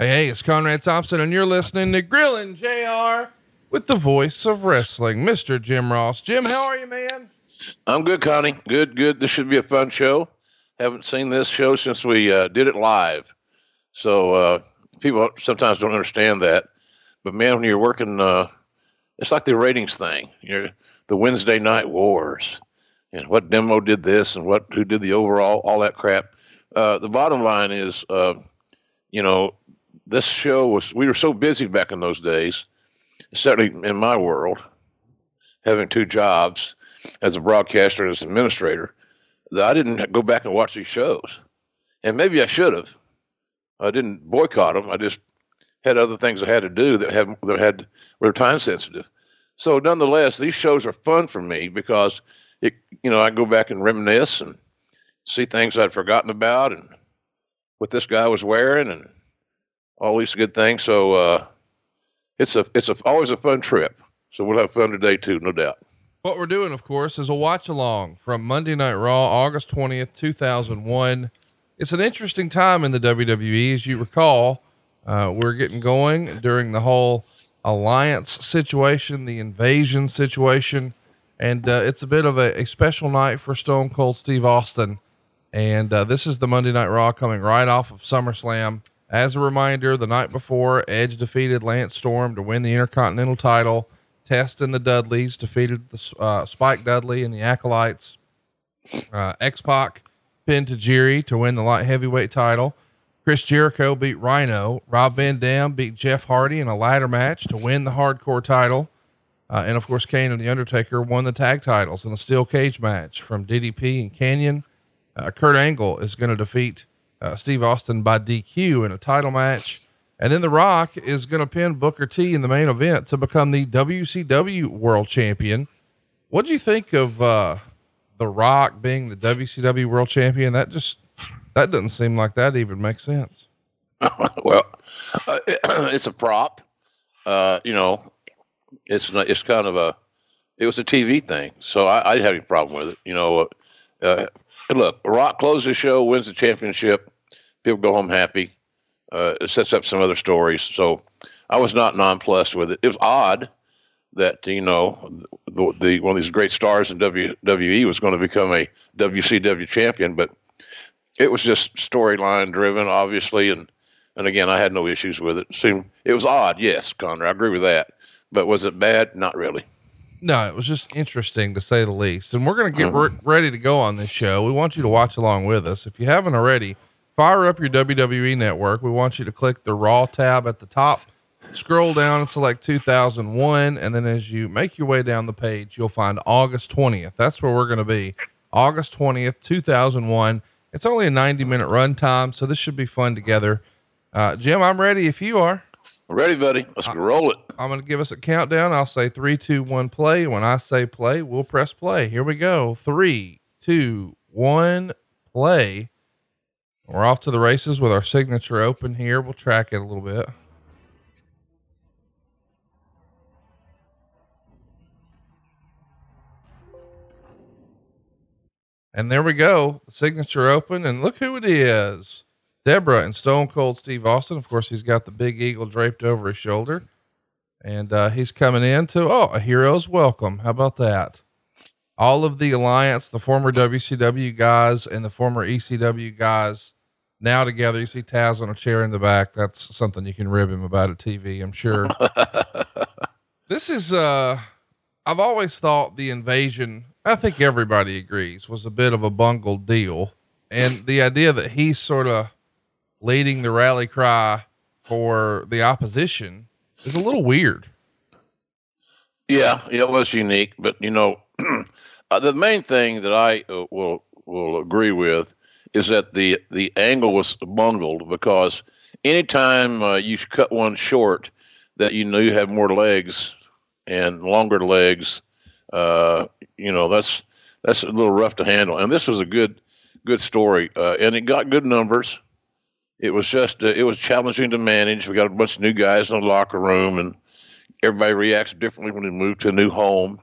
Hey, hey, it's Conrad Thompson, and you're listening to Grillin' JR with the voice of wrestling, Mr. Jim Ross. Jim, how are you, man? I'm good, Connie. Good, good. This should be a fun show. Haven't seen this show since we uh, did it live. So uh, people sometimes don't understand that. But man, when you're working, uh, it's like the ratings thing. You're the Wednesday night wars, and what demo did this, and what who did the overall, all that crap. Uh, the bottom line is, uh, you know, this show was. We were so busy back in those days. Certainly in my world, having two jobs as a broadcaster and as an administrator, that I didn't go back and watch these shows. And maybe I should have. I didn't boycott them. I just had other things I had to do that had that had were time sensitive. So nonetheless, these shows are fun for me because it you know I go back and reminisce and see things I'd forgotten about and what this guy was wearing and all these good things. So uh, it's a it's a, always a fun trip. So we'll have fun today too, no doubt. What we're doing, of course, is a watch along from Monday Night Raw, August 20th, 2001. It's an interesting time in the WWE. As you recall, uh, we're getting going during the whole alliance situation, the invasion situation. And uh, it's a bit of a, a, special night for Stone Cold Steve Austin. And uh, this is the Monday Night Raw coming right off of SummerSlam. As a reminder, the night before, Edge defeated Lance Storm to win the Intercontinental title. Test and the Dudleys defeated the uh, Spike Dudley and the Acolytes. Uh, X Pac pinned Tajiri to win the light heavyweight title. Chris Jericho beat Rhino. Rob Van Dam beat Jeff Hardy in a ladder match to win the hardcore title. Uh, and of course, Kane and The Undertaker won the tag titles in a steel cage match from DDP and Kanyon. Uh, Kurt Angle is going to defeat uh, Steve Austin by DQ in a title match. And then The Rock is going to pin Booker T in the main event to become the WCW World Champion. What do you think of uh, The Rock being the WCW World Champion? That just that doesn't seem like that even makes sense. well, uh, it's a prop. Uh, you know, it's it's kind of a it was a TV thing, so I, I didn't have any problem with it. You know, uh, look, Rock closes the show, wins the championship, people go home happy uh, it sets up some other stories. So I was not nonplussed with it. It was odd that you know the, the one of these great stars in WWE was going to become a WCW champion, but it was just storyline driven, obviously, and and again, I had no issues with it. it seemed it was odd, yes, Connor, I agree with that. But was it bad? Not really. No, it was just interesting to say the least. And we're going to get mm-hmm. re- ready to go on this show. We want you to watch along with us. If you haven't already, fire up your WWE network. We want you to click the Raw tab at the top, scroll down and select 2001. And then as you make your way down the page, you'll find August 20th. That's where we're going to be. August 20th, 2001. It's only a 90 minute run time, so this should be fun together. Uh, Jim, I'm ready if you are. Ready, buddy. Let's I, roll it. I'm going to give us a countdown. I'll say three, two, one, play. When I say play, we'll press play. Here we go. Three, two, one, play. We're off to the races with our signature open here. We'll track it a little bit. And there we go. Signature open. And look who it is. Debra and Stone Cold Steve Austin. Of course, he's got the big eagle draped over his shoulder. And uh, he's coming in to, oh, a hero's welcome. How about that? All of the alliance, the former WCW guys and the former ECW guys now together. You see Taz on a chair in the back. That's something you can rib him about at TV, I'm sure. this is, uh, I've always thought the invasion, I think everybody agrees, was a bit of a bungled deal. And the idea that he's sort of leading the rally cry for the opposition is a little weird. Yeah, it was unique, but you know, uh, the main thing that I uh, will will agree with is that the the angle was bungled because anytime uh, you cut one short that you know you have more legs and longer legs, uh, you know that's that's a little rough to handle. And this was a good good story, uh, and it got good numbers. It was just uh, it was challenging to manage. We got a bunch of new guys in the locker room, and everybody reacts differently when they move to a new home.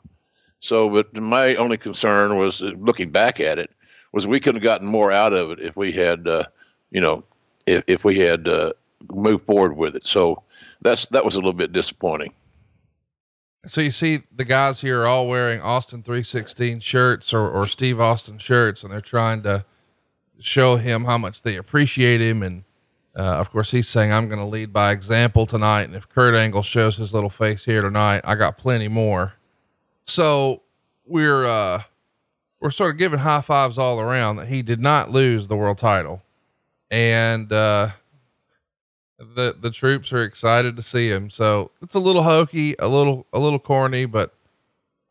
So, but my only concern was uh, looking back at it was we could have gotten more out of it if we had, uh, you know, if, if we had uh, move forward with it. So that's that was a little bit disappointing. So you see the guys here are all wearing Austin 316 shirts or, or Steve Austin shirts, and they're trying to show him how much they appreciate him. And, uh, of course he's saying, I'm going to lead by example tonight. And if Kurt Angle shows his little face here tonight, I got plenty more. So we're, uh, we're sort of giving high fives all around that he did not lose the world title. And, uh, the the troops are excited to see him. So it's a little hokey, a little a little corny, but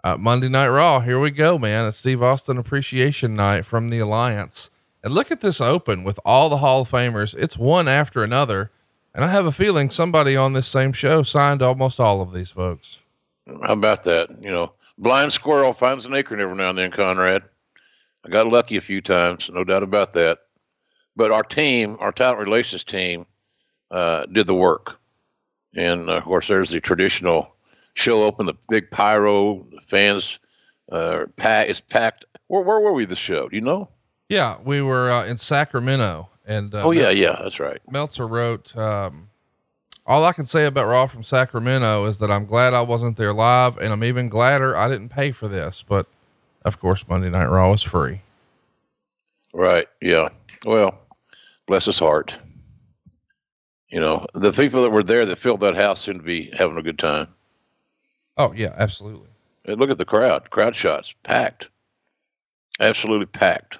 uh, Monday Night Raw, here we go, man. It's Steve Austin Appreciation Night from the Alliance. And look at this open with all the Hall of Famers. It's one after another. And I have a feeling somebody on this same show signed almost all of these folks. How about that? You know, blind squirrel finds an acorn every now and then, Conrad. I got lucky a few times, no doubt about that. But our team, our talent relations team, uh, did the work. And uh, of course, there's the traditional show open, the big pyro, the fans uh, pack is packed. Where, where were we? The show? Do you know? Yeah, we were uh, in Sacramento, and uh, oh yeah, yeah, that's right. Meltzer wrote, um, "All I can say about Raw from Sacramento is that I'm glad I wasn't there live, and I'm even gladder I didn't pay for this. But of course, Monday Night Raw is free." Right. Yeah. Well, bless his heart you know, the people that were there that filled that house seemed to be having a good time. Oh yeah, absolutely. And look at the crowd. Crowd shots packed, absolutely packed.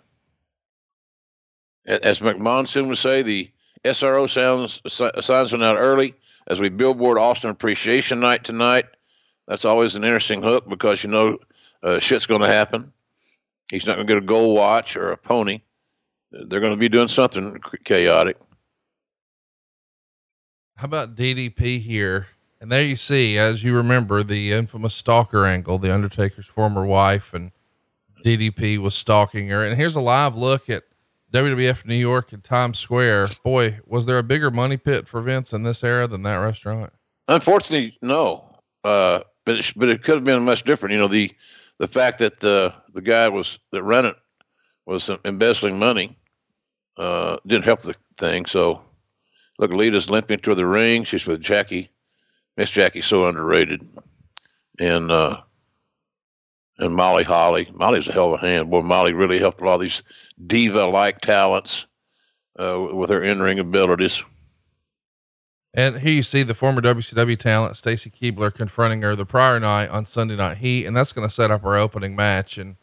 As McMahon soon would say, the SRO sounds signs went out early as we billboard Austin Appreciation Night tonight. That's always an interesting hook because you know uh, shit's going to happen. He's not going to get a gold watch or a pony. They're going to be doing something chaotic. How about DDP here? And there you see, as you remember, the infamous stalker angle, the Undertaker's former wife, and DDP was stalking her. And here's a live look at WWF New York and Times Square. Boy, was there a bigger money pit for Vince in this era than that restaurant? Unfortunately, no. Uh, but it, but it could have been much different. You know, the the fact that the the guy was that ran it was embezzling money uh, didn't help the thing. So Look, Lita's limping to the ring. She's with Jackie. Miss Jackie's so underrated. And uh, and Molly Holly. Molly's a hell of a hand. Boy, Molly really helped a lot of these diva like talents uh, with her in ring abilities. And here you see the former WCW talent, Stacy Keibler, confronting her the prior night on Sunday Night Heat. And that's going to set up our opening match. And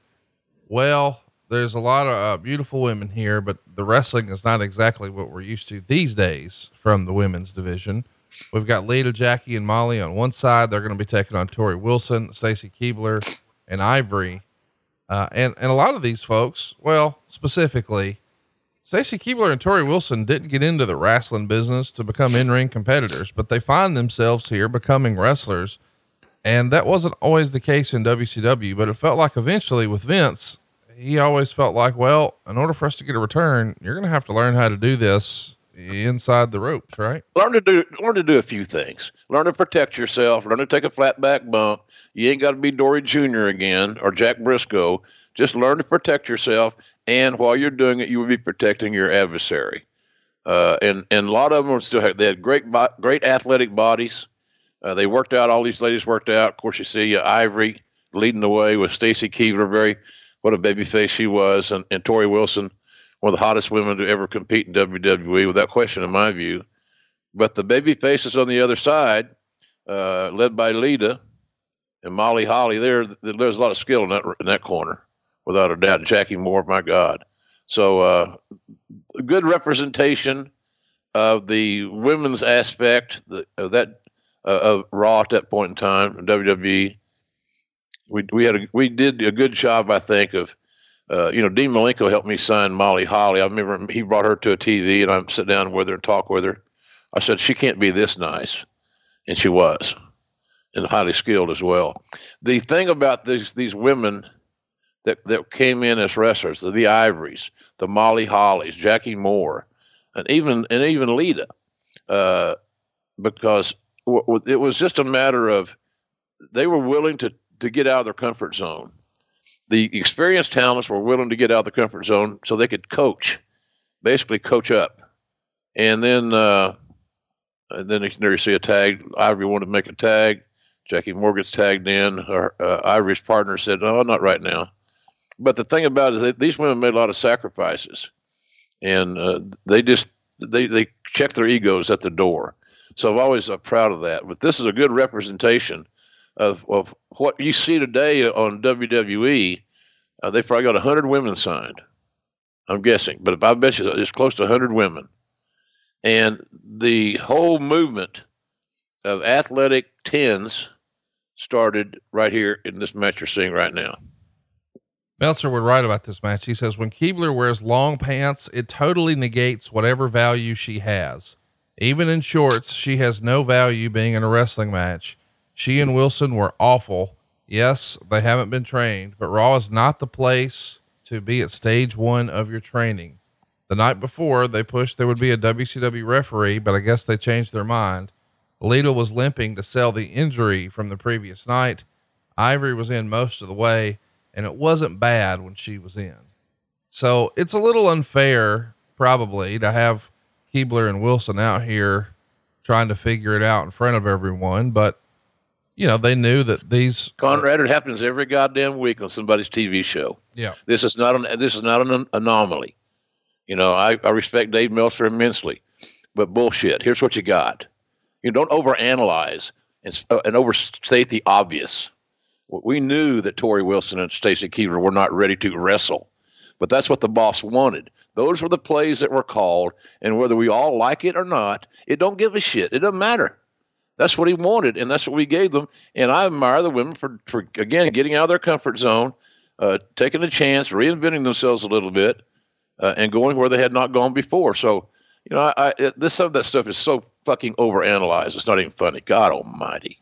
well, there's a lot of uh, beautiful women here, but the wrestling is not exactly what we're used to these days from the women's division. We've got Lita, Jackie, and Molly on one side. They're going to be taking on Torrie Wilson, Stacy Keibler, and Ivory. Uh, and, and a lot of these folks, well, specifically, Stacy Keibler and Torrie Wilson didn't get into the wrestling business to become in ring competitors, but they find themselves here becoming wrestlers. And that wasn't always the case in WCW, but it felt like eventually with Vince, he always felt like, well, in order for us to get a return, you're going to have to learn how to do this inside the ropes, right? Learn to do learn to do a few things. Learn to protect yourself. Learn to take a flat back bump. You ain't got to be Dory Jr. again or Jack Briscoe. Just learn to protect yourself, and while you're doing it, you will be protecting your adversary. Uh, and and a lot of them still have, they had great great athletic bodies. Uh, they worked out. All these ladies worked out. Of course, you see uh, Ivory leading the way with Stacy Keibler, very what a baby face she was, and, and Torrie Wilson, one of the hottest women to ever compete in WWE, without question, in my view. But the baby faces on the other side, uh, led by Lita and Molly Holly, there there's a lot of skill in that in that corner, without a doubt. Jackie Moore, my God. So uh, good representation of the women's aspect of that uh, of Raw at that point in time, WWE we we had a, we did a good job, I think, of uh, you know Dean Malenko helped me sign Molly Holly. I remember he brought her to a TV, and I'm sit down with her and talk with her. I said she can't be this nice, and she was, and highly skilled as well. The thing about these these women that that came in as wrestlers, the, the Ivories, the Molly Hollies, Jackie Moore, and even and even Lita, uh, because w- w- it was just a matter of they were willing to to get out of their comfort zone. The experienced talents were willing to get out of the comfort zone so they could coach, basically coach up. And then uh, And then there you see a tag. Ivory wanted to make a tag. Jackie Morgan's tagged in. Her, uh, Ivory's partner said, "No, not right now." But the thing about it is that these women made a lot of sacrifices, and uh, they just they they check their egos at the door. So I'm always uh, proud of that. But this is a good representation of of what you see today on WWE. Uh, they've probably got hundred women signed. I'm guessing, but I bet you it's close to hundred women and the whole movement of athletic tens started right here in this match you're seeing right now. Meltzer would write about this match. He says, when Keibler wears long pants, it totally negates whatever value she has. Even in shorts, she has no value being in a wrestling match. She and Wilson were awful. Yes, they haven't been trained, but Raw is not the place to be at stage one of your training. The night before, they pushed there would be a WCW referee, but I guess they changed their mind. Lita was limping to sell the injury from the previous night. Ivory was in most of the way, and it wasn't bad when she was in. So it's a little unfair, probably, to have Keibler and Wilson out here trying to figure it out in front of everyone. But, you know, they knew that these. Conrad, it happens every goddamn week on somebody's TV show. Yeah. This is not an, this is not an anomaly. You know, I, I respect Dave Meltzer immensely, but bullshit. Here's what you got. You know, don't overanalyze and, uh, and overstate the obvious. We knew that Torrie Wilson and Stacy Keibler were not ready to wrestle, but that's what the boss wanted. Those were the plays that were called, and whether we all like it or not, it don't give a shit. It doesn't matter. That's what he wanted, and that's what we gave them. And I admire the women for, for again getting out of their comfort zone, uh, taking a chance, reinventing themselves a little bit, uh, and going where they had not gone before. So, you know, I, I this some of that stuff is so fucking overanalyzed. It's not even funny. God Almighty.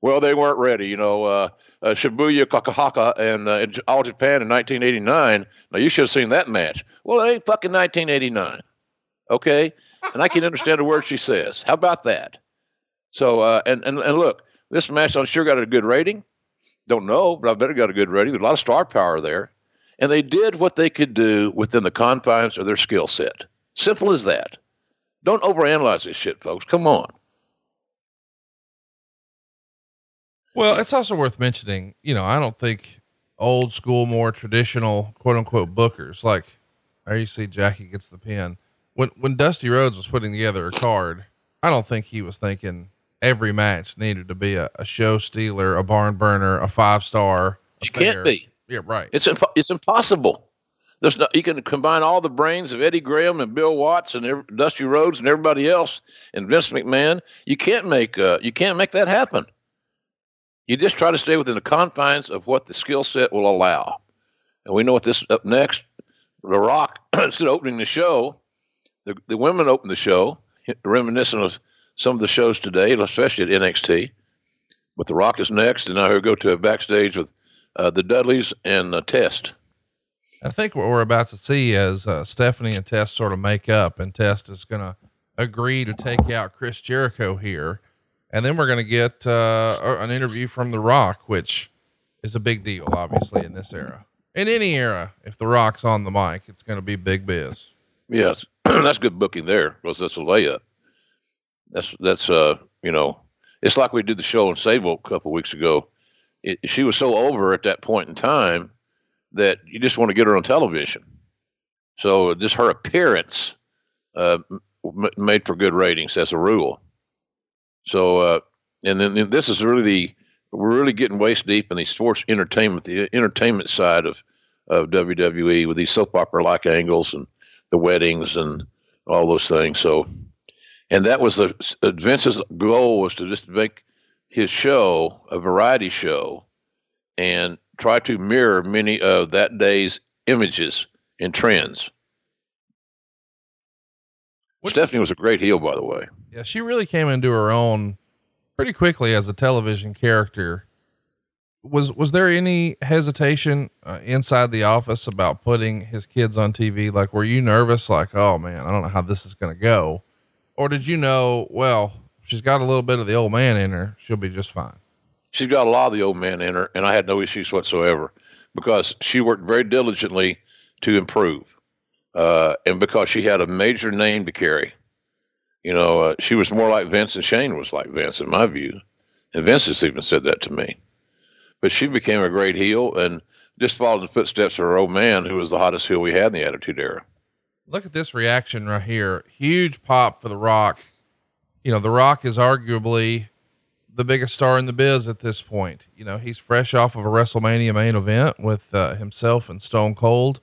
Well, they weren't ready. You know, uh, uh, Shibuya Kakahaka and uh, in All Japan in 1989. Now you should have seen that match. Well, it ain't fucking 1989. Okay, and I can understand the words she says. How about that? So, uh, and, and and look, this match I'm sure got a good rating. Don't know, but I bet it got a good rating. There's a lot of star power there and they did what they could do within the confines of their skill set. Simple as that. Don't overanalyze this shit, folks. Come on. Well, it's also worth mentioning, you know, I don't think old school, more traditional quote unquote bookers like there you see Jackie gets the pin. When when Dusty Rhodes was putting together a card, I don't think he was thinking every match needed to be a, a show stealer, a barn burner, a five star. You can't be. Yeah, right. It's it's impossible. There's no, you can combine all the brains of Eddie Graham and Bill Watts and Dusty Rhodes and everybody else and Vince McMahon. You can't make uh, you can't make that happen. You just try to stay within the confines of what the skill set will allow. And we know what this up next. The Rock instead of opening the show, the the women opened the show, reminiscent of some of the shows today, especially at NXT. But The Rock is next, and now he'll go to a backstage with uh, the Dudleys and uh, Test. I think what we're about to see is uh, Stephanie and Test sort of make up, and Test is going to agree to take out Chris Jericho here, and then we're going to get uh, an interview from The Rock, which is a big deal, obviously, in this era. In any era, if The Rock's on the mic, it's going to be big biz. Yes, that's good booking there because that's a layup. That's that's uh you know it's like we did the show in Sable a couple weeks ago it, she was so over at that point in time that you just want to get her on television. So just her appearance uh, m- made for good ratings as a rule. So uh, and then this is really the we're really getting waist deep in the sports entertainment, the entertainment side of of WWE with these soap opera like angles and the weddings and all those things. So, and that was the Vince's goal was to just make his show, a variety show, and try to mirror many of that day's images and trends. What, Stephanie was a great heel, by the way. Yeah, she really came into her own pretty quickly as a television character. Was was there any hesitation uh, inside the office about putting his kids on TV? Like, were you nervous? Like, oh man, I don't know how this is going to go, or did you know? Well, she's got a little bit of the old man in her. She'll be just fine. She's got a lot of the old man in her, and I had no issues whatsoever because she worked very diligently to improve, uh, and because she had a major name to carry. You know, uh, she was more like Vince, and Shane was like Vince, in my view. And Vince has even said that to me. But she became a great heel and just followed the footsteps of her old man, who was the hottest heel we had in the Attitude Era. Look at this reaction right here. Huge pop for The Rock. You know, The Rock is arguably the biggest star in the biz at this point. You know, he's fresh off of a WrestleMania main event with uh, himself and Stone Cold.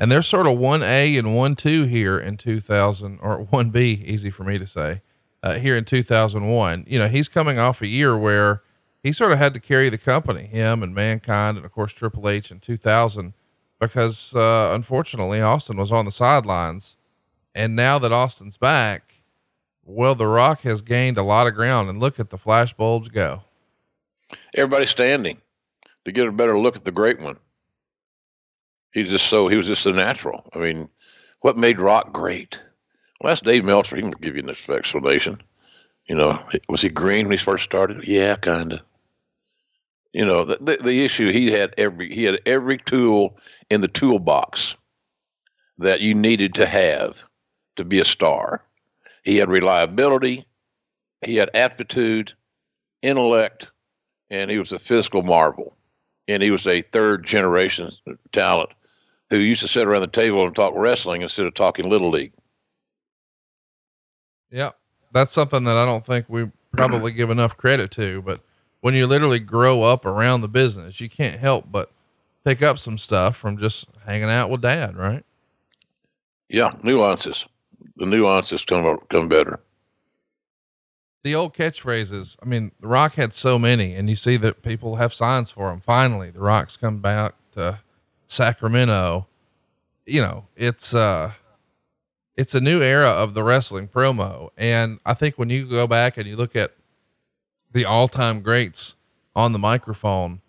And they're sort of 1A and 1-2 here in 2000 or 1B, easy for me to say, uh, here in 2001. You know, he's coming off a year where he sort of had to carry the company, him and Mankind, and of course Triple H in 2000 because uh, unfortunately Austin was on the sidelines, and now that Austin's back, well, The Rock has gained a lot of ground, and look at the flash bulbs go. Everybody standing to get a better look at the great one. He's just so he was just a natural. I mean, what made Rock great? Well, that's Dave Meltzer. He can give you an explanation. You know, was he green when he first started? Yeah, kind of. You know, the, the, the issue he had every he had every tool in the toolbox that you needed to have to be a star. He had reliability, he had aptitude, intellect, and he was a physical marvel. And he was a third generation talent who used to sit around the table and talk wrestling instead of talking little league. Yeah, that's something that I don't think we probably give enough credit to, but when you literally grow up around the business, you can't help but pick up some stuff from just hanging out with dad, right? Yeah, nuances. The nuances come come better. The old catchphrases. I mean, The Rock had so many, and you see that people have signs for him. Finally, The Rock's come back to Sacramento. You know, it's uh, it's a new era of the wrestling promo, and I think when you go back and you look at the all time greats on the microphone.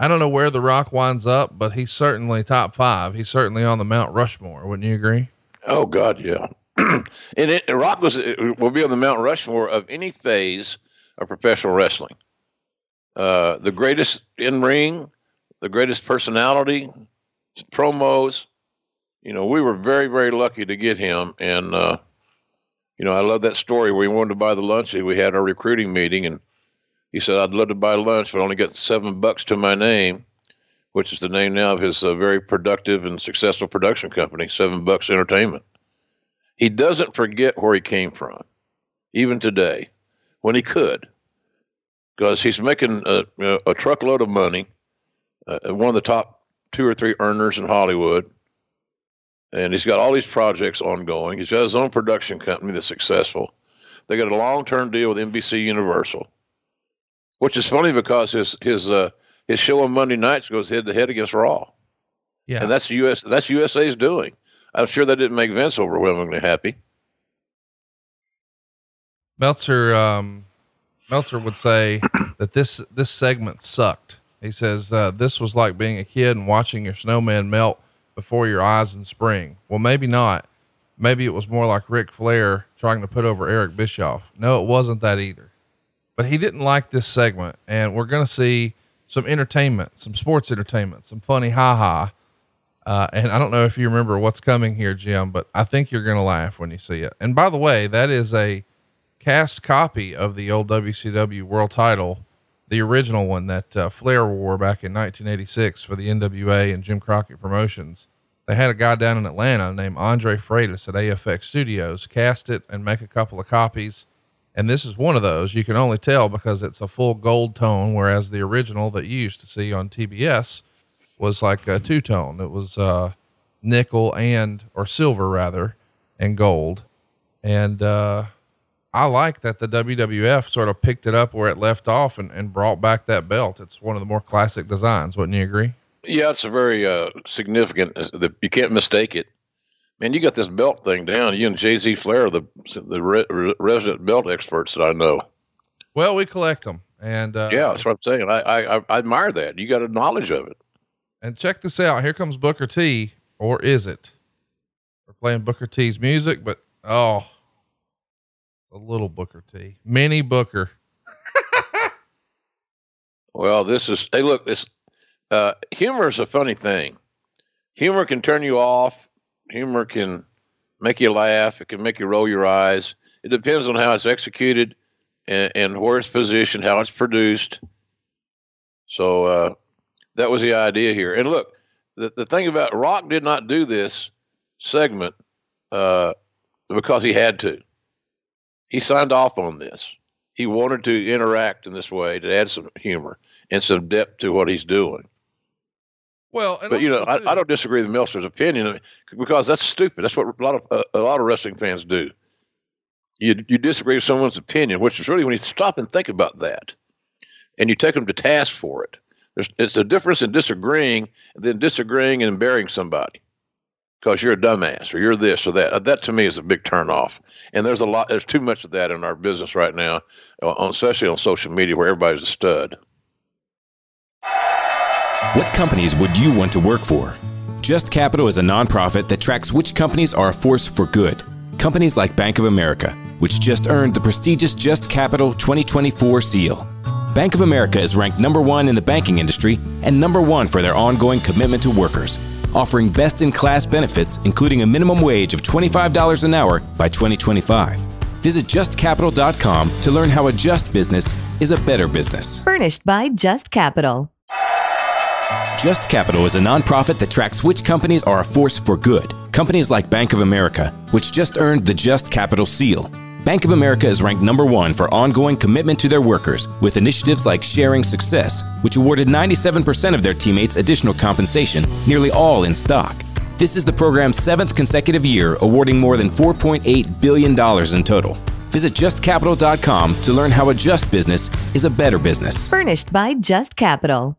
I don't know where The Rock winds up, but he's certainly top five. He's certainly on the Mount Rushmore. Wouldn't you agree? Oh God, yeah. and it, Rock was will be on the Mount Rushmore of any phase of professional wrestling. Uh, the greatest in ring, the greatest personality, promos. You know, we were very very lucky to get him, and uh, you know, I love that story where he wanted to buy the lunch. We had our recruiting meeting, and he said, I'd love to buy lunch, but I only got seven bucks to my name, which is the name now of his uh, very productive and successful production company, Seven Bucks Entertainment. He doesn't forget where he came from, even today, when he could, because he's making a, a, truckload of money, uh, one of the top two or three earners in Hollywood. And he's got all these projects ongoing. He's got his own production company that's successful. They got a long term deal with NBC Universal which is funny because his his uh, his show on Monday nights goes head to head against Raw. Yeah, and that's US that's USA's doing. I'm sure that didn't make Vince overwhelmingly happy. Meltzer um, Meltzer would say that this this segment sucked. He says uh, this was like being a kid and watching your snowman melt before your eyes in spring. Well, maybe not. Maybe it was more like Ric Flair trying to put over Eric Bischoff. No, it wasn't that either but he didn't like this segment. And we're going to see some entertainment, some sports entertainment, some funny ha ha. Uh, and I don't know if you remember what's coming here, Jim, but I think you're going to laugh when you see it. And by the way, that is a cast copy of the old WCW world title, the original one that uh, Flair wore back in 1986 for the NWA and Jim Crockett Promotions. They had a guy down in Atlanta named Andre Freitas at AFX Studios cast it and make a couple of copies and this is one of those you can only tell because it's a full gold tone, whereas the original that you used to see on TBS was like a two tone. It was uh, nickel and or silver rather, and gold. And uh, I like that the WWF sort of picked it up where it left off and, and brought back that belt. It's one of the more classic designs. Wouldn't you agree? Yeah, it's a very uh, significant. You can't mistake it man, you got this belt thing down. You and Jay Z Flair, the the re- resident belt experts that I know. Well, we collect them, and uh, yeah, that's what I'm saying. I, I I admire that. You got a knowledge of it. And check this out. Here comes Booker T, or is it? We're playing Booker T's music, but oh, a little Booker T, mini Booker. well, this is. Hey, look, this uh, humor is a funny thing. Humor can turn you off humor can make you laugh. It can make you roll your eyes. It depends on how it's executed and, and where it's positioned, how it's produced. So uh, that was the idea here. And look, the, the thing about Rock did not do this segment uh, because he had to. He signed off on this. He wanted to interact in this way to add some humor and some depth to what he's doing. Well, but you know, I, I, don't disagree with Meltzer's opinion because that's stupid. That's what a lot of uh, a lot of wrestling fans do. You you disagree with someone's opinion, which is really when you stop and think about that, and you take them to task for it. It's a difference in disagreeing than disagreeing and burying somebody because you're a dumbass or you're this or that. That to me is a big turnoff. And there's a lot. There's too much of that in our business right now, uh, especially on social media, where everybody's a stud. What companies would you want to work for? Just Capital is a nonprofit that tracks which companies are a force for good. Companies like Bank of America, which just earned the prestigious Just Capital 2024 seal. Bank of America is ranked number one in the banking industry and number one for their ongoing commitment to workers, offering best in class benefits, including a minimum wage of $25 an hour by 2025. Visit justcapital.com to learn how a just business is a better business. Furnished by Just Capital. Just Capital is a nonprofit that tracks which companies are a force for good. Companies like Bank of America, which just earned the Just Capital seal. Bank of America is ranked number one for ongoing commitment to their workers with initiatives like Sharing Success, which awarded 97% of their teammates additional compensation, nearly all in stock. This is the program's seventh consecutive year, awarding more than $4.8 billion in total. Visit justcapital.com to learn how a just business is a better business. Furnished by Just Capital.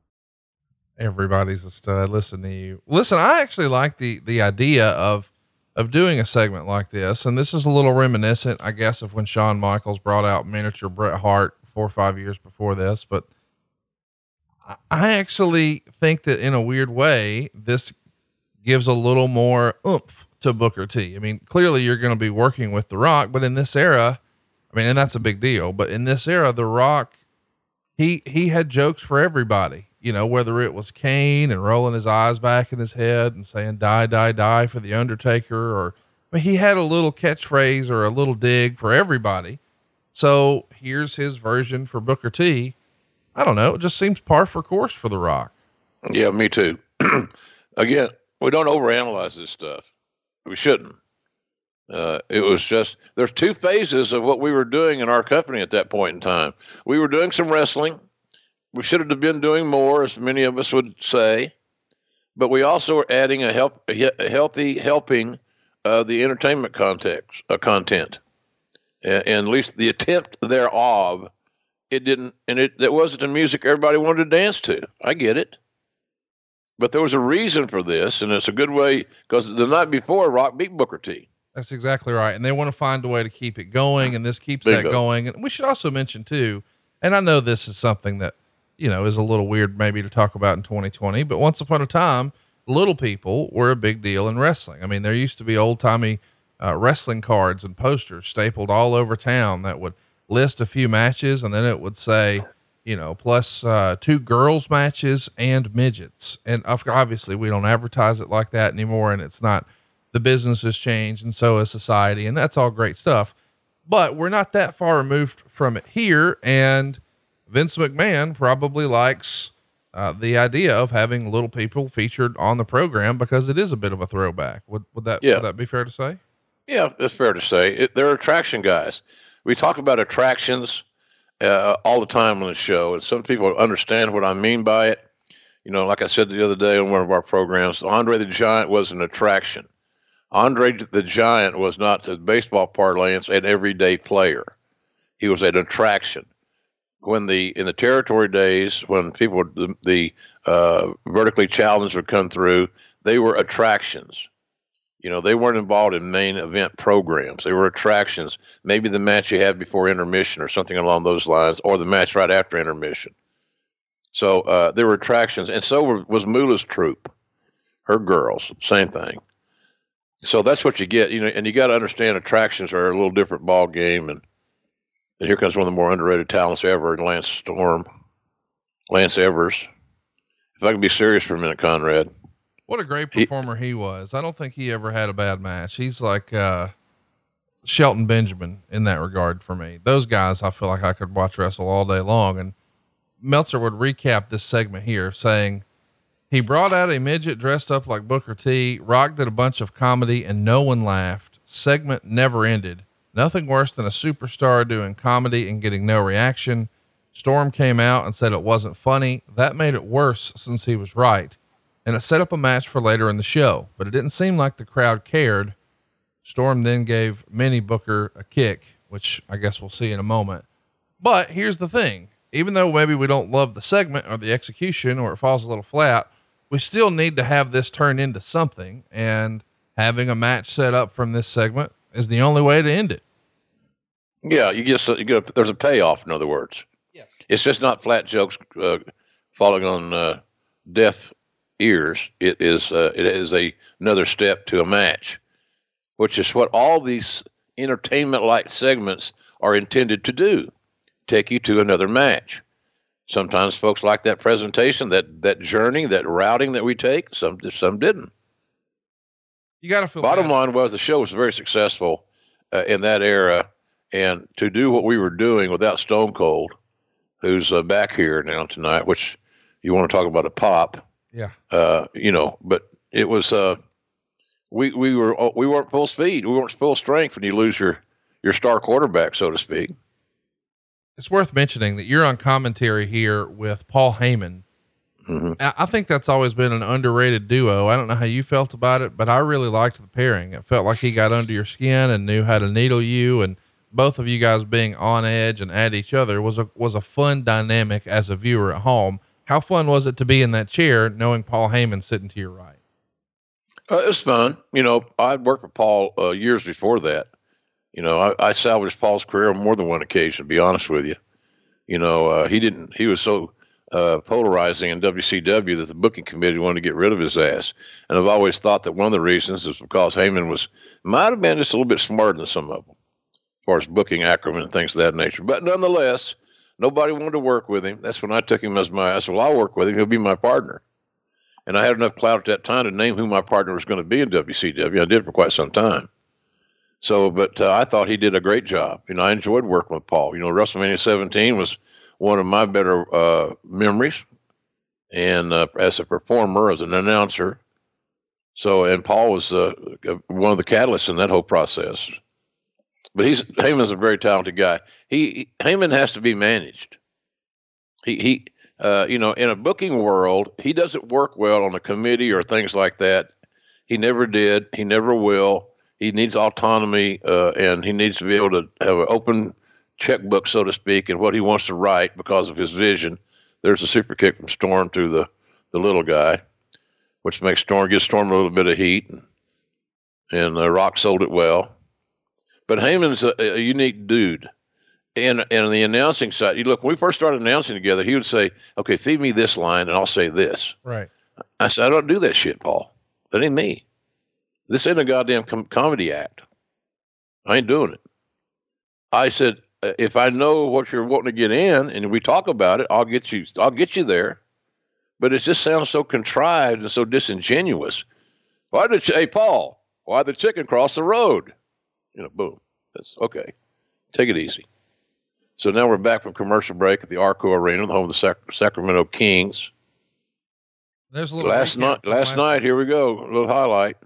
Everybody's a stud. Listen to you. Listen, I actually like the the idea of of doing a segment like this, and this is a little reminiscent, I guess, of when Shawn Michaels brought out miniature Bret Hart four or five years before this. But I actually think that in a weird way, this gives a little more oomph to Booker T. I mean, clearly you're going to be working with The Rock, but in this era, I mean, and that's a big deal. But in this era, The Rock, he he had jokes for everybody you know, whether it was Kane and rolling his eyes back in his head and saying die, die, die for the Undertaker, or I mean, he had a little catchphrase or a little dig for everybody. So here's his version for Booker T. I don't know. It just seems par for course for The Rock. Yeah, me too. Again, we don't overanalyze this stuff. We shouldn't. Uh, it was just there's two phases of what we were doing in our company at that point in time. We were doing some wrestling we should have been doing more, as many of us would say, but we also are adding a, help, a healthy helping of the entertainment context, uh, content, and, and, at least the attempt thereof. It didn't, and it that wasn't the music everybody wanted to dance to. I get it, but there was a reason for this, and it's a good way because the night before, Rock beat Booker T. That's exactly right, and they want to find a way to keep it going, and this keeps that going. And we should also mention too, and I know this is something that you know, is a little weird maybe to talk about in 2020, but once upon a time, little people were a big deal in wrestling. I mean, there used to be old timey uh, wrestling cards and posters stapled all over town that would list a few matches and then it would say, you know, plus uh, two girls matches and midgets. And obviously we don't advertise it like that anymore. And it's not, the business has changed and so has society. And that's all great stuff. But we're not that far removed from it here. And, Vince McMahon probably likes uh, the idea of having little people featured on the program because it is a bit of a throwback. Would, would that yeah. would that be fair to say? Yeah, it's fair to say. It, they're attraction guys. We talk about attractions uh, all the time on the show, and some people understand what I mean by it. You know, like I said the other day on one of our programs, Andre the Giant was an attraction. Andre the Giant was not the baseball parlance an everyday player. He was an attraction when the in the territory days when people the, the uh, vertically challenged would come through, they were attractions. You know, they weren't involved in main event programs. They were attractions. Maybe the match you had before intermission or something along those lines, or the match right after intermission. So uh, there were attractions, and so was Moolah's troop, her girls, same thing. So that's what you get, you know, and you got to understand attractions are a little different ball game, and and here comes one of the more underrated talents ever, Lance Storm, Lance Evers. If I can be serious for a minute, Conrad. What a great performer he, he was. I don't think he ever had a bad match. He's like, uh, Shelton Benjamin in that regard for me. Those guys, I feel like I could watch wrestle all day long. And Meltzer would recap this segment here saying he brought out a midget dressed up like Booker T, Rock did a bunch of comedy and no one laughed. Segment never ended. Nothing worse than a superstar doing comedy and getting no reaction. Storm came out and said it wasn't funny. That made it worse since he was right. And it set up a match for later in the show, but it didn't seem like the crowd cared. Storm then gave Mini Booker a kick, which I guess we'll see in a moment. But here's the thing even though maybe we don't love the segment or the execution or it falls a little flat, we still need to have this turn into something. And having a match set up from this segment is the only way to end it. Yeah, you just you get a, there's a payoff. In other words, yes. it's just not flat jokes uh, falling on uh, deaf ears. It is uh, it is a another step to a match which is what all these entertainment like segments are intended to do take you to another match. Sometimes folks like that presentation, that that journey, that routing that we take. Some some didn't. You got to feel. Bottom bad. line was the show was very successful uh, in that era, and to do what we were doing without Stone Cold, who's uh, back here now tonight, which you want to talk about a pop. Yeah. Uh, you know, but it was uh, we we were uh, we weren't full speed. We weren't full strength when you lose your your star quarterback, so to speak. It's worth mentioning that you're on commentary here with Paul Heyman. Mm-hmm. I think that's always been an underrated duo. I don't know how you felt about it, but I really liked the pairing. It felt like he got under your skin and knew how to needle you, and both of you guys being on edge and at each other was a was a fun dynamic as a viewer at home. How fun was it to be in that chair, knowing Paul Heyman sitting to your right? Uh, it was fun. You know, I'd worked with Paul uh, years before that. You know, I, I, salvaged Paul's career on more than one occasion. To be honest with you, you know, uh, he didn't. He was so uh, polarizing in WCW that the booking committee wanted to get rid of his ass. And I've always thought that one of the reasons is because Heyman was might have been just a little bit smarter than some of them, as far as booking acumen and things of that nature. But nonetheless, nobody wanted to work with him. That's when I took him as my. I said, "Well, I'll work with him. He'll be my partner." and I had enough clout at that time to name who my partner was going to be in WCW. I did for quite some time. So, but uh, I thought he did a great job. You know, I enjoyed working with Paul. You know, WrestleMania 17 was one of my better uh, memories, and uh, as a performer, as an announcer. So, and Paul was uh, one of the catalysts in that whole process. But he's Heyman's a very talented guy. He Heyman has to be managed. He he uh, you know, in a booking world, he doesn't work well on a committee or things like that. He never did. He never will. He needs autonomy, uh, and he needs to be able to have an open checkbook, so to speak, and what he wants to write because of his vision. There's a super kick from Storm to the the little guy, which makes Storm gives Storm a little bit of heat, and, and uh, Rock sold it well. But Heyman's a, a unique dude and and the announcing side, you look when we first started announcing together, he would say, "Okay, feed me this line, and I'll say this." Right. I said, "I don't do that shit, Paul. That ain't me. This ain't a goddamn com- comedy act. I ain't doing it." I said, "If I know what you're wanting to get in, and we talk about it, I'll get you. I'll get you there." But it just sounds so contrived and so disingenuous. Why did you, hey Paul? Why the chicken cross the road? You know, boom. That's okay. Take it easy. So now we're back from commercial break at the Arco Arena, the home of the Sac- Sacramento Kings. There's a little last night. Last, last night, here we go. A little highlight.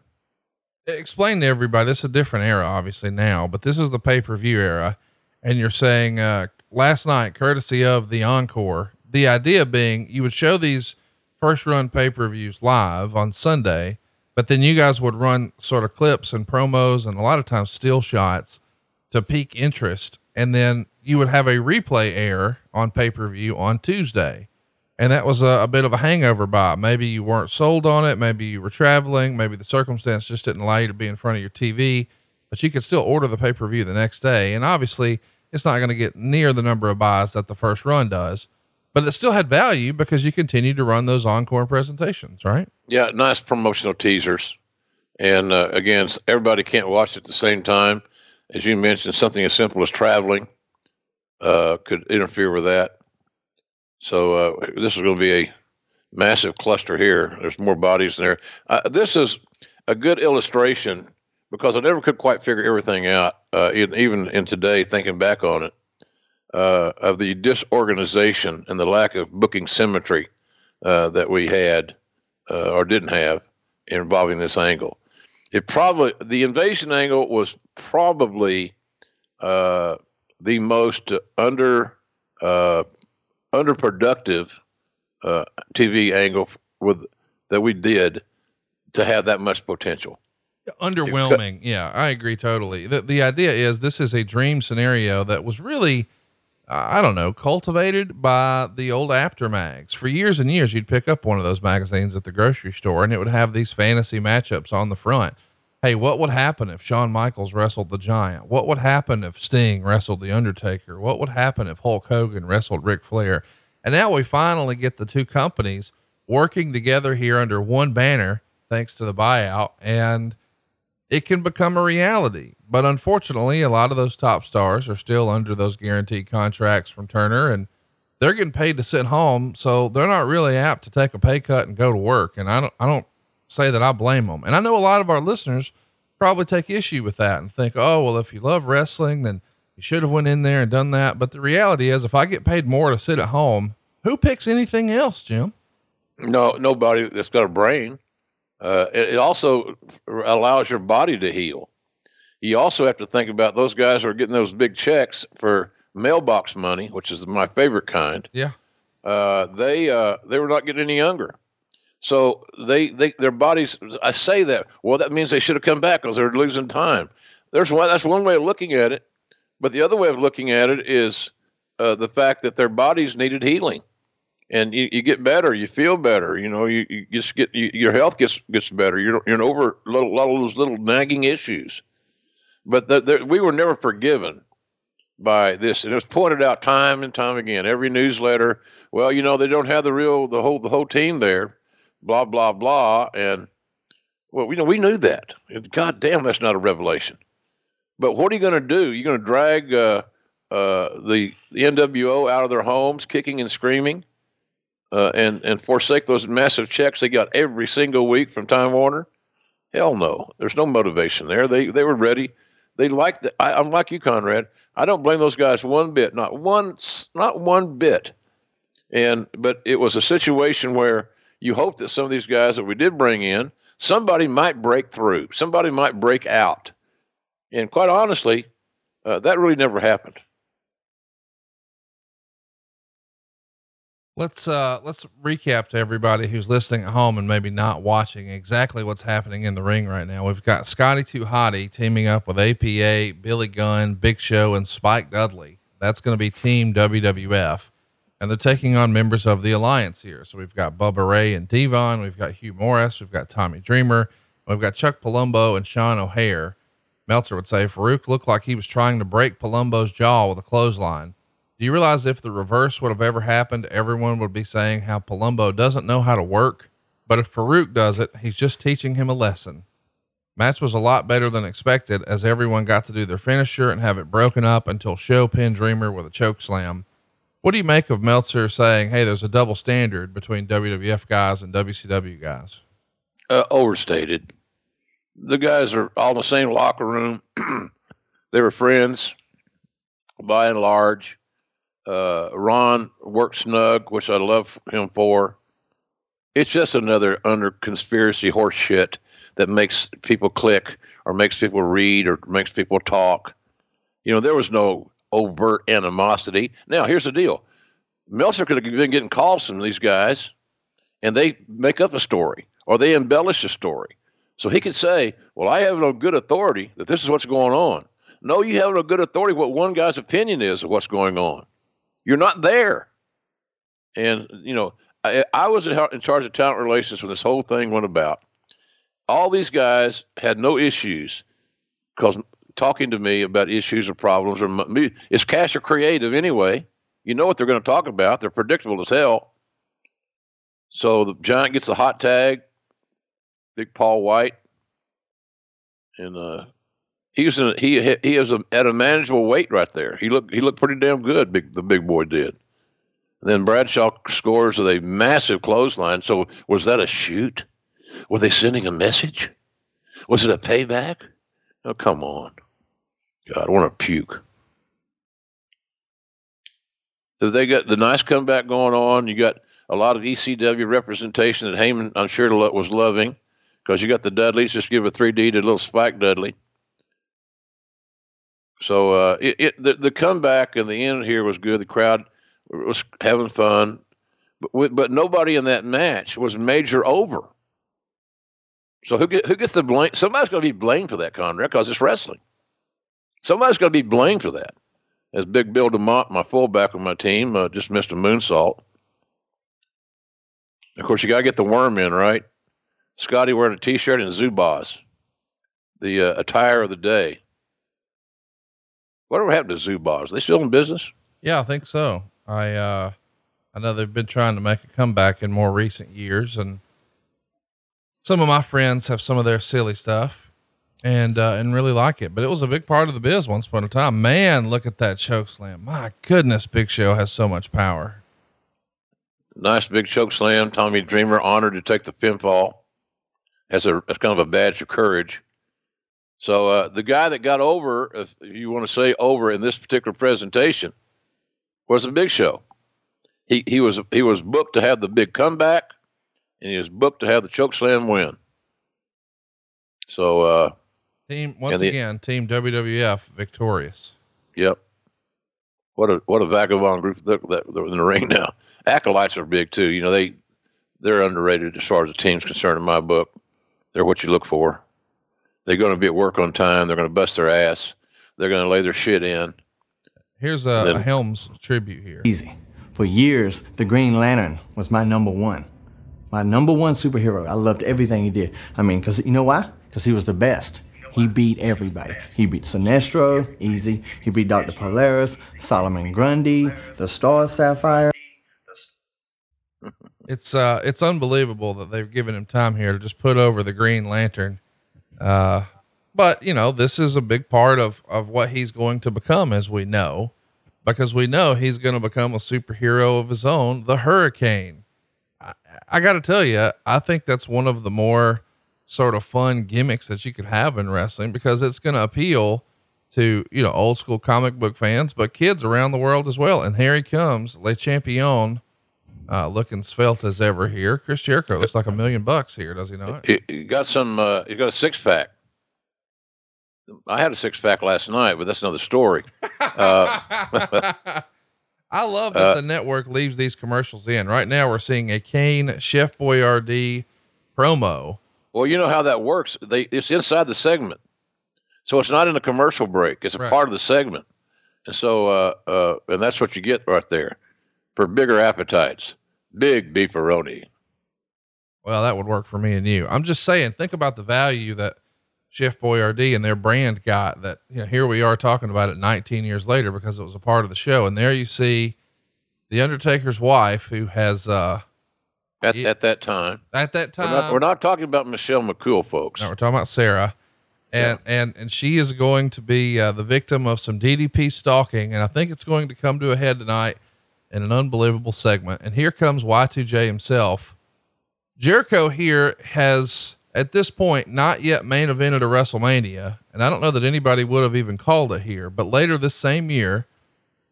Explain to everybody. This is a different era, obviously now, but this is the pay per view era, and you're saying uh, last night, courtesy of the Encore. The idea being you would show these first run pay per views live on Sunday, but then you guys would run sort of clips and promos and a lot of times still shots to pique interest, and then you would have a replay air on pay per view on Tuesday. And that was a, a, bit of a hangover buy. Maybe you weren't sold on it. Maybe you were traveling. Maybe the circumstance just didn't allow you to be in front of your TV, but you could still order the pay per view the next day. And obviously, it's not going to get near the number of buys that the first run does, but it still had value because you continued to run those encore presentations, right? Yeah, nice promotional teasers. And uh, again, everybody can't watch at the same time. As you mentioned, something as simple as traveling uh, could interfere with that. So uh, this is going to be a massive cluster here. There's more bodies there. Uh, this is a good illustration because I never could quite figure everything out, uh, in, even in today, thinking back on it, uh, of the disorganization and the lack of booking symmetry uh, that we had uh, or didn't have involving this angle. It probably the invasion angle was probably uh, the most under uh, underproductive TV angle with that we did to have that much potential. Underwhelming. Yeah, I agree totally. The, the idea is this is a dream scenario that was really, I don't know, cultivated by the old Apter mags. For years and years, you'd pick up one of those magazines at the grocery store and it would have these fantasy matchups on the front. Hey, what would happen if Shawn Michaels wrestled the Giant? What would happen if Sting wrestled the Undertaker? What would happen if Hulk Hogan wrestled Ric Flair? And now we finally get the two companies working together here under one banner, thanks to the buyout. And it can become a reality. But unfortunately, a lot of those top stars are still under those guaranteed contracts from Turner and they're getting paid to sit home. So they're not really apt to take a pay cut and go to work. And I don't, I don't say that I blame them. And I know a lot of our listeners probably take issue with that and think, oh, well, if you love wrestling, then you should have went in there and done that. But the reality is if I get paid more to sit at home, who picks anything else, Jim? No, nobody that's got a brain. Uh, it, it, also allows your body to heal. You also have to think about those guys who are getting those big checks for mailbox money, which is my favorite kind. Yeah. Uh, they uh, they were not getting any younger, so they they their bodies. I say that well, that means they should have come back because they're losing time. There's one. That's one way of looking at it, but the other way of looking at it is uh, the fact that their bodies needed healing and you, you get better, you feel better. You know, you, you just get you, your health gets gets better. You're you're over a lot of those little nagging issues, but the, the, we were never forgiven by this, and it was pointed out time and time again. Every newsletter, well, you know, they don't have the real the whole the whole team there, blah blah blah, and well, you know, we knew that. God damn, that's not a revelation. But what are you going to do? You're going to drag uh, uh, the, the NWO out of their homes, kicking and screaming? Uh, and and forsake those massive checks they got every single week from Time Warner? Hell no. There's no motivation there. They they were ready. They liked the, I, I'm like you, Conrad. I don't blame those guys one bit. Not one. Not one bit. And but it was a situation where you hope that some of these guys that we did bring in, somebody might break through. Somebody might break out. And quite honestly, uh, that really never happened. Let's uh let's recap to everybody who's listening at home and maybe not watching exactly what's happening in the ring right now. We've got Scotty 2 Hotty teaming up with APA, Billy Gunn, Big Show, and Spike Dudley. That's going to be Team WWF, and they're taking on members of the Alliance here. So we've got Bubba Ray and Devon, we've got Hugh Morris, we've got Tommy Dreamer, we've got Chuck Palumbo and Sean O'Haire. Meltzer would say Faarooq looked like he was trying to break Palumbo's jaw with a clothesline. Do you realize if the reverse would have ever happened, everyone would be saying how Palumbo doesn't know how to work? But if Faarooq does it, he's just teaching him a lesson. Match was a lot better than expected as everyone got to do their finisher and have it broken up until Show pin Dreamer with a choke slam. What do you make of Meltzer saying, hey, there's a double standard between WWF guys and WCW guys? Uh, overstated. The guys are all in the same locker room. they were friends by and large. Uh, Ron worked snug, which I love him for. It's just another under conspiracy horse shit that makes people click or makes people read or makes people talk. You know, there was no overt animosity. Now, here's the deal Meltzer could have been getting calls from these guys, and they make up a story or they embellish a story. So he could say, Well, I have no good authority that this is what's going on. No, you have no good authority what one guy's opinion is of what's going on. You're not there. And, you know, I, I was in charge of talent relations when this whole thing went about. All these guys had no issues because talking to me about issues or problems or me, cash or creative anyway. You know what they're going to talk about. They're predictable as hell. So the giant gets the hot tag, Big Paul White, and uh, he was in, he he was at a manageable weight right there. He looked he looked pretty damn good. Big the big boy did. And then Bradshaw scores with a massive clothesline. So was that a shoot? Were they sending a message? Was it a payback? Oh, come on. God, I want to puke. So they got the nice comeback going on. You got a lot of ECW representation that Heyman, I'm sure, was loving because you got the Dudleys. Just give a 3D to little Spike Dudley. So uh, it, it the, the comeback and the end here was good. The crowd was having fun, but but nobody in that match was major over. So who get, who gets the blame? Somebody's going to be blamed for that, Conrad, because it's wrestling. Somebody's going to be blamed for that. As Big Bill DeMott, my fullback on my team, uh, just missed a moonsault. Of course, you got to get the worm in, right? Scotty wearing a T-shirt and Zubaz, the uh, attire of the day. Whatever happened to Zubaz? Are they still in business? Yeah, I think so. I uh, I know they've been trying to make a comeback in more recent years, and some of my friends have some of their silly stuff and uh, and really like it. But it was a big part of the biz once upon a time. Man, look at that choke slam! My goodness, Big Show has so much power. Nice big choke slam. Tommy Dreamer honored to take the pinfall as a as kind of a badge of courage. So uh, the guy that got over, if you want to say over in this particular presentation, was the Big Show. He he was he was booked to have the big comeback, and he was booked to have the choke slam win. So uh, team once the, again, team WWF victorious. Yep. What a what a vagabond group that, that they're in the ring now. Acolytes are big too. You know they they're underrated as far as the team's concerned in my book. They're what you look for. They're going to be at work on time. They're going to bust their ass. They're going to lay their shit in. Here's a, then, a Helms tribute here. Easy. For years, the Green Lantern was my number one. My number one superhero. I loved everything he did. I mean, because you know why? Because he was the best. He beat everybody. He beat Sinestro, easy. He beat Dr. Polaris, Solomon Grundy, the Star Sapphire. It's uh, it's unbelievable that they've given him time here to just put over the Green Lantern. Uh, but you know, this is a big part of of what he's going to become, as we know, because we know he's going to become a superhero of his own, the Hurricane. I, I got to tell you, I think that's one of the more sort of fun gimmicks that you could have in wrestling because it's going to appeal to, you know, old school comic book fans, but kids around the world as well. And here he comes, Le Champion, uh, looking svelte as ever here. Chris Jericho looks like a million bucks here, does he not? He got some, uh, he got a six pack. I had a six pack last night, but that's another story. Uh, I love that uh, the network leaves these commercials in. Right now, we're seeing a Kane Chef Boyardee promo well, you know how that works. They it's inside the segment, so it's not in a commercial break. It's a right. part of the segment, and so uh, uh, and that's what you get right there for bigger appetites. Big beefaroni. Well, that would work for me and you. I'm just saying, think about the value that Chef Boyardee and their brand got. That you know, here we are talking about it 19 years later because it was a part of the show, and there you see the Undertaker's wife who has. uh at, at that time. At that time. We're not, we're not, talking about Michelle McCool, folks. No, we're talking about Sarah. And, yeah. and, and she is going to be uh, the victim of some DDP stalking. And I think it's going to come to a head tonight in an unbelievable segment. And here comes Y2J himself. Jericho here has, at this point, not yet main evented a WrestleMania. And I don't know that anybody would have even called it here. But later this same year,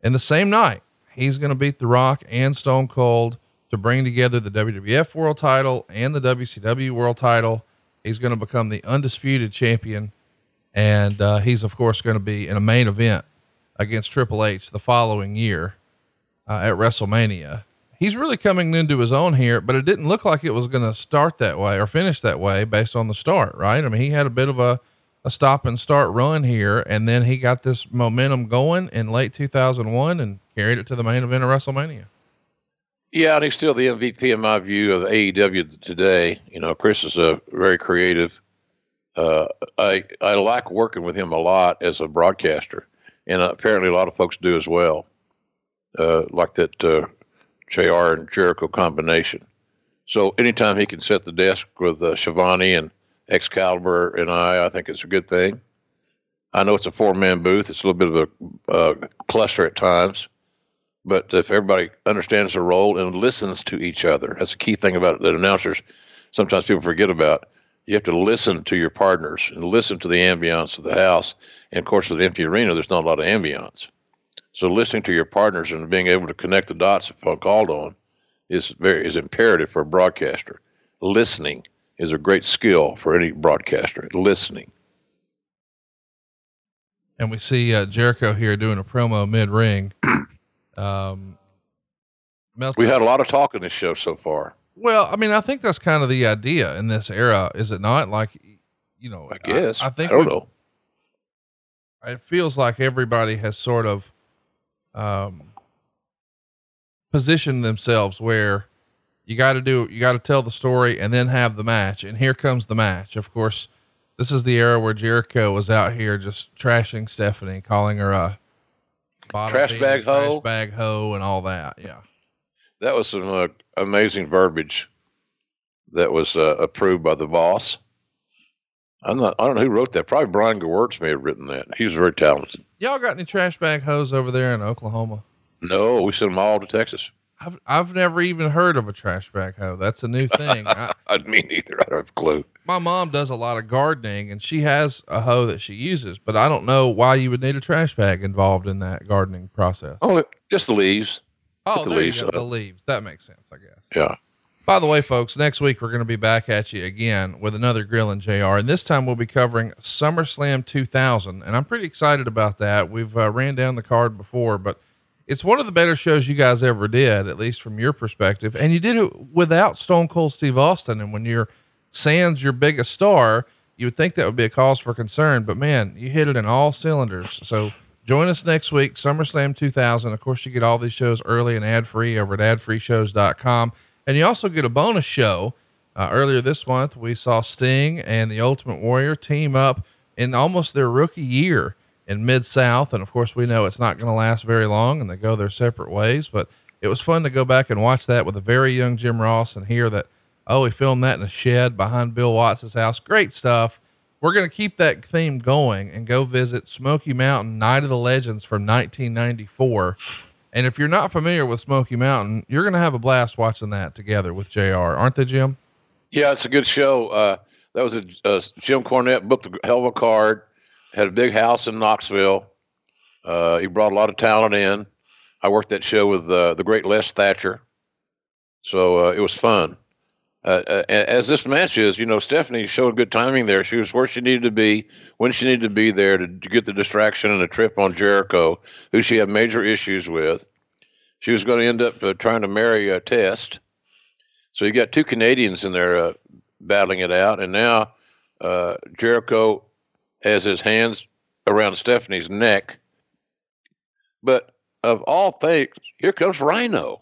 in the same night, he's going to beat The Rock and Stone Cold to bring together the WWF world title and the WCW world title. He's going to become the undisputed champion. And uh, he's, of course, going to be in a main event against Triple H the following year uh, at WrestleMania. He's really coming into his own here, but it didn't look like it was going to start that way or finish that way based on the start, right? I mean, he had a bit of a, a stop and start run here, and then he got this momentum going in late 2001 and carried it to the main event of WrestleMania. Yeah, and he's still the MVP in my view of AEW today. You know, Chris is a very creative. Uh, I I like working with him a lot as a broadcaster, and apparently a lot of folks do as well. Uh, like that uh, Jr. and Jericho combination. So anytime he can set the desk with uh, Schiavone and Excalibur and I, I think it's a good thing. I know it's a four man booth. It's a little bit of a uh, cluster at times but if everybody understands their role and listens to each other, that's a key thing about it that announcers sometimes people forget about. you have to listen to your partners and listen to the ambiance of the house. And of course, with an empty arena, there's not a lot of ambiance. So listening to your partners and being able to connect the dots upon called on is very is imperative for a broadcaster. Listening is a great skill for any broadcaster. Listening. And we see uh, Jericho here doing a promo mid ring. um, we had a lot of talk in this show so far. Well, I mean, I think that's kind of the idea in this era, is it not? Like, you know, I guess I, I think I don't know. It feels like everybody has sort of um, position themselves where you got to do, you got to tell the story and then have the match. And here comes the match. Of course, this is the era where Jericho was out here just trashing Stephanie, calling her a trash bag hoe, bag hoe, and all that. Yeah that was some uh, amazing verbiage that was uh, approved by the boss. I'm not. I don't know who wrote that. Probably Brian Gewirtz may have written that. He's very talented. Y'all got any trash bag hoes over there in Oklahoma? No, we sent them all to Texas. I've I've never even heard of a trash bag hoe. That's a new thing. I, I mean, neither. I don't have a clue. My mom does a lot of gardening, and she has a hoe that she uses, but I don't know why you would need a trash bag involved in that gardening process. Oh, just the leaves. Oh, the leaves, the leaves. That makes sense, I guess. Yeah. By the way, folks, next week we're going to be back at you again with another Grilling JR. And this time we'll be covering SummerSlam 2000. And I'm pretty excited about that. We've uh, ran down the card before, but it's one of the better shows you guys ever did, at least from your perspective. And you did it without Stone Cold Steve Austin. And when you're Sans your biggest star, you would think that would be a cause for concern. But man, you hit it in all cylinders. So Join us next week, SummerSlam 2000. Of course, you get all these shows early and ad free over at adfreeshows.com. And you also get a bonus show. Uh, earlier this month, we saw Sting and the Ultimate Warrior team up in almost their rookie year in Mid South. And of course, we know it's not going to last very long and they go their separate ways. But it was fun to go back and watch that with a very young Jim Ross and hear that, oh, he filmed that in a shed behind Bill Watts' house. Great stuff we're going to keep that theme going and go visit Smoky Mountain Night of the Legends from 1994. And if you're not familiar with Smoky Mountain, you're going to have a blast watching that together with JR, aren't they, Jim? Yeah, it's a good show. Uh, that was a, Jim Cornette booked a hell of a card, had a big house in Knoxville. Uh, he brought a lot of talent in. I worked that show with uh, the great Les Thatcher. So uh, it was fun uh, uh as this match is, you know, Stephanie showed good timing there. She was where she needed to be when she needed to be there to, get the distraction and the trip on Jericho, who she had major issues with. She was going to end up uh, trying to marry a Test. So you got two Canadians in there uh, battling it out, and now uh, Jericho has his hands around Stephanie's neck. But of all things, here comes Rhino.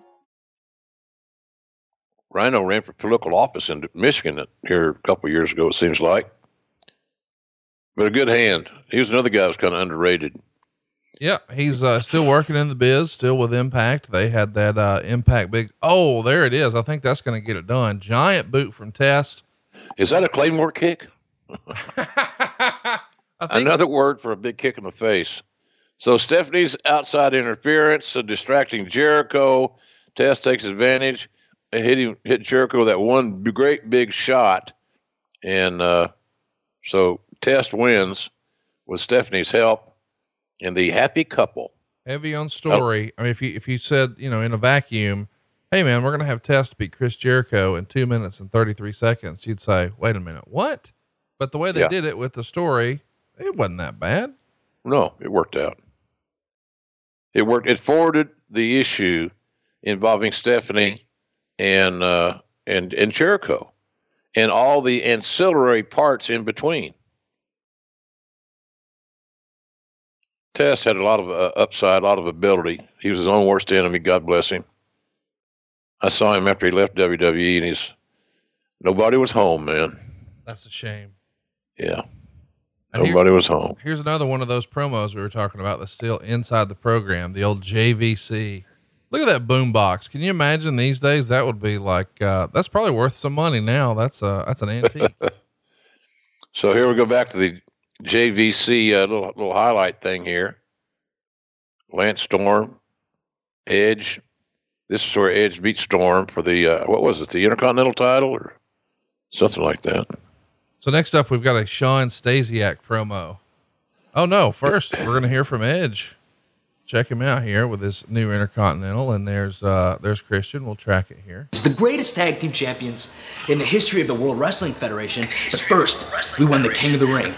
Rhino ran for political office in Michigan here a couple years ago, it seems like. But a good hand. He was another guy who was kind of underrated. Yeah, he's uh, still working in the biz, still with Impact. They had that uh, Impact big. Oh, there it is. I think that's going to get it done. Giant boot from Test. Is that a Claymore kick? Another word for a big kick in the face. So Stephanie's outside interference, uh, distracting Jericho. Test takes advantage hit him, hit Jericho with that one great big shot, and uh, so Test wins with Stephanie's help, and the happy couple. Heavy on story. Oh. I mean, if you if you said you know in a vacuum, Hey man, we're gonna have Test beat Chris Jericho in two minutes and thirty three seconds, you'd say, "Wait a minute, what?" But the way they Yeah. did it with the story, it wasn't that bad. No, it worked out. It worked. It forwarded the issue involving Stephanie and uh, and and Jericho, and all the ancillary parts in between. Test had a lot of uh, upside, a lot of ability. He was his own worst enemy. God bless him. I saw him after he left WWE, and he's nobody was home, man. That's a shame. Yeah, And here- nobody was home. Here's another one of those promos we were talking about that's still inside the program, the old JVC. Look at that boom box. Can you imagine these days? That would be like, uh, that's probably worth some money now. That's uh, that's an antique. So here we go back to the JVC uh, little little highlight thing here. Lance Storm, Edge. This is where Edge beat Storm for the uh, what was it? The Intercontinental title or something like that. so next up, we've got a Shawn Stasiak promo. Oh no, first we're going to hear from Edge. Check him out here with his new Intercontinental. And there's, uh, there's Christian. We'll track it here. It's the greatest tag team champions in the history of the World Wrestling Federation. But first, we won the King of the Ring.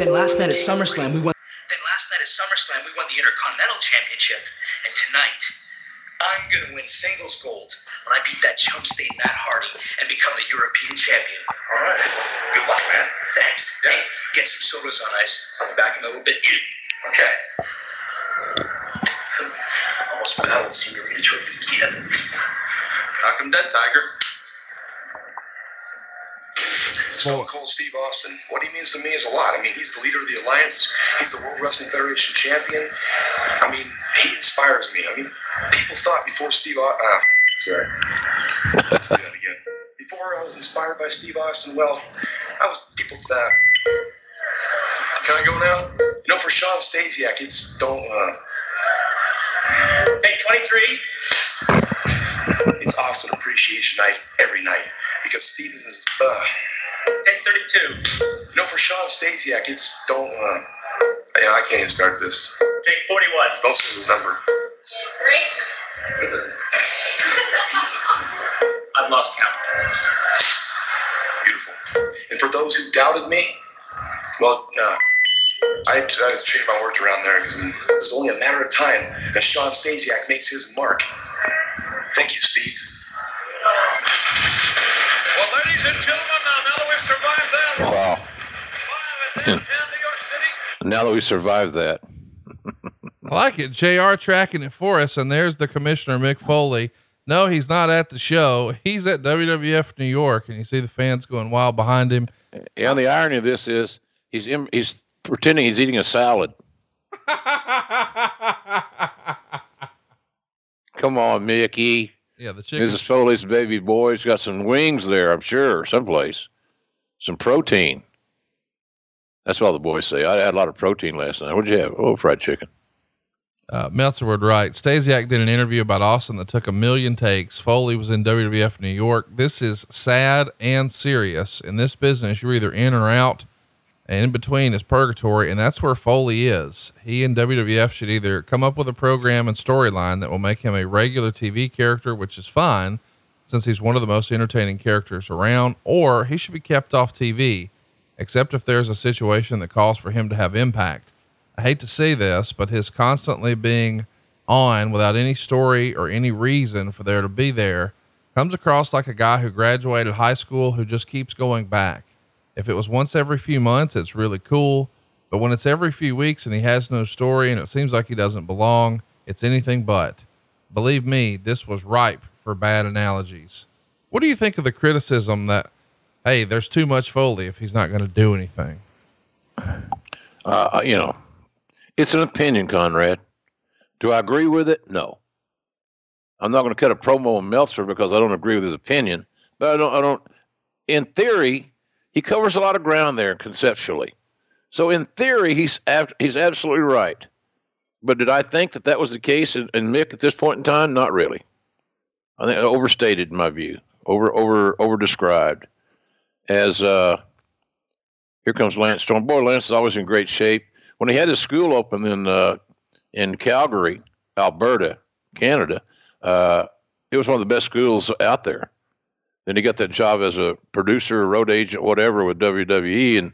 Then last night at SummerSlam, we won. Then last night at SummerSlam, we won the Intercontinental Championship. And tonight, I'm going to win singles gold when I beat that chump state Matt Hardy and become the European champion. All right. Good luck, man. Thanks. Hey, get some sodas on ice. I'll be back in a little bit. Okay. Almost battled Senorita Trophy again. Knock him dead, Tiger. Stone Cold Steve Austin. What he means to me is a lot. I mean, he's the leader of the alliance. He's the World Wrestling Federation champion. I mean, he inspires me. I mean, people thought before Steve. Austin. Uh, sorry. Let's do that again. Before I was inspired by Steve Austin, well, I was people. Uh, can I go now? You know, for Shawn Stasiak, it's don't. Uh, Take 23. it's Austin Appreciation Night every night because Steve is. Uh, Take 32. you know, for Shawn Stasiak, it's don't. Uh, yeah, I can't even start this. Take 41. Don't say the number. Three. I've lost count. Beautiful. And for those who doubted me, well, no. I, I changed my words around there because it's only a matter of time that Shawn Stasiak makes his mark. Thank you, Steve. Well, ladies and gentlemen, now, now that we've survived that, Wow. five and 10, 10 New York City. Now that we survived that, I like it. JR tracking it for us. And there's the commissioner, Mick Foley. No, he's not at the show. He's at WWF New York. And you see the fans going wild behind him. And The irony of this is he's im- he's pretending he's eating a salad. Come on, Mickey. Yeah, the chicken. Mrs. Foley's baby boy's got some wings there, I'm sure, someplace. Some protein. That's what all the boys say. I had a lot of protein last night. What'd you have? Oh, fried chicken. Uh, Meltzer would write, Stasiak did an interview about Austin that took a million takes. Foley was in WWF New York. This is sad and serious. In this business, you're either in or out, and in between is purgatory, and that's where Foley is. He and WWF should either come up with a program and storyline that will make him a regular TV character, which is fine, since he's one of the most entertaining characters around, or he should be kept off TV, except if there's a situation that calls for him to have impact. I hate to say this, but his constantly being on without any story or any reason for there to be there comes across like a guy who graduated high school who just keeps going back. If it was once every few months, it's really cool. But when it's every few weeks and he has no story and it seems like he doesn't belong, it's anything but. Believe me, this was ripe for bad analogies. What do you think of the criticism that, hey, there's too much Foley if he's not going to do anything? Uh, you know, it's an opinion, Conrad. Do I agree with it? No. I'm not going to cut a promo on Meltzer because I don't agree with his opinion, but I don't, I don't, in theory, he covers a lot of ground there conceptually. So in theory, he's, he's absolutely right. But did I think that that was the case in, in Mick at this point in time? Not really. I think overstated in my view, over, over, over described as, uh, here comes Lance Storm. Boy, Lance is always in great shape. When he had his school open in uh, in Calgary, Alberta, Canada, uh, it was one of the best schools out there. Then he got that job as a producer, road agent, whatever, with WWE, and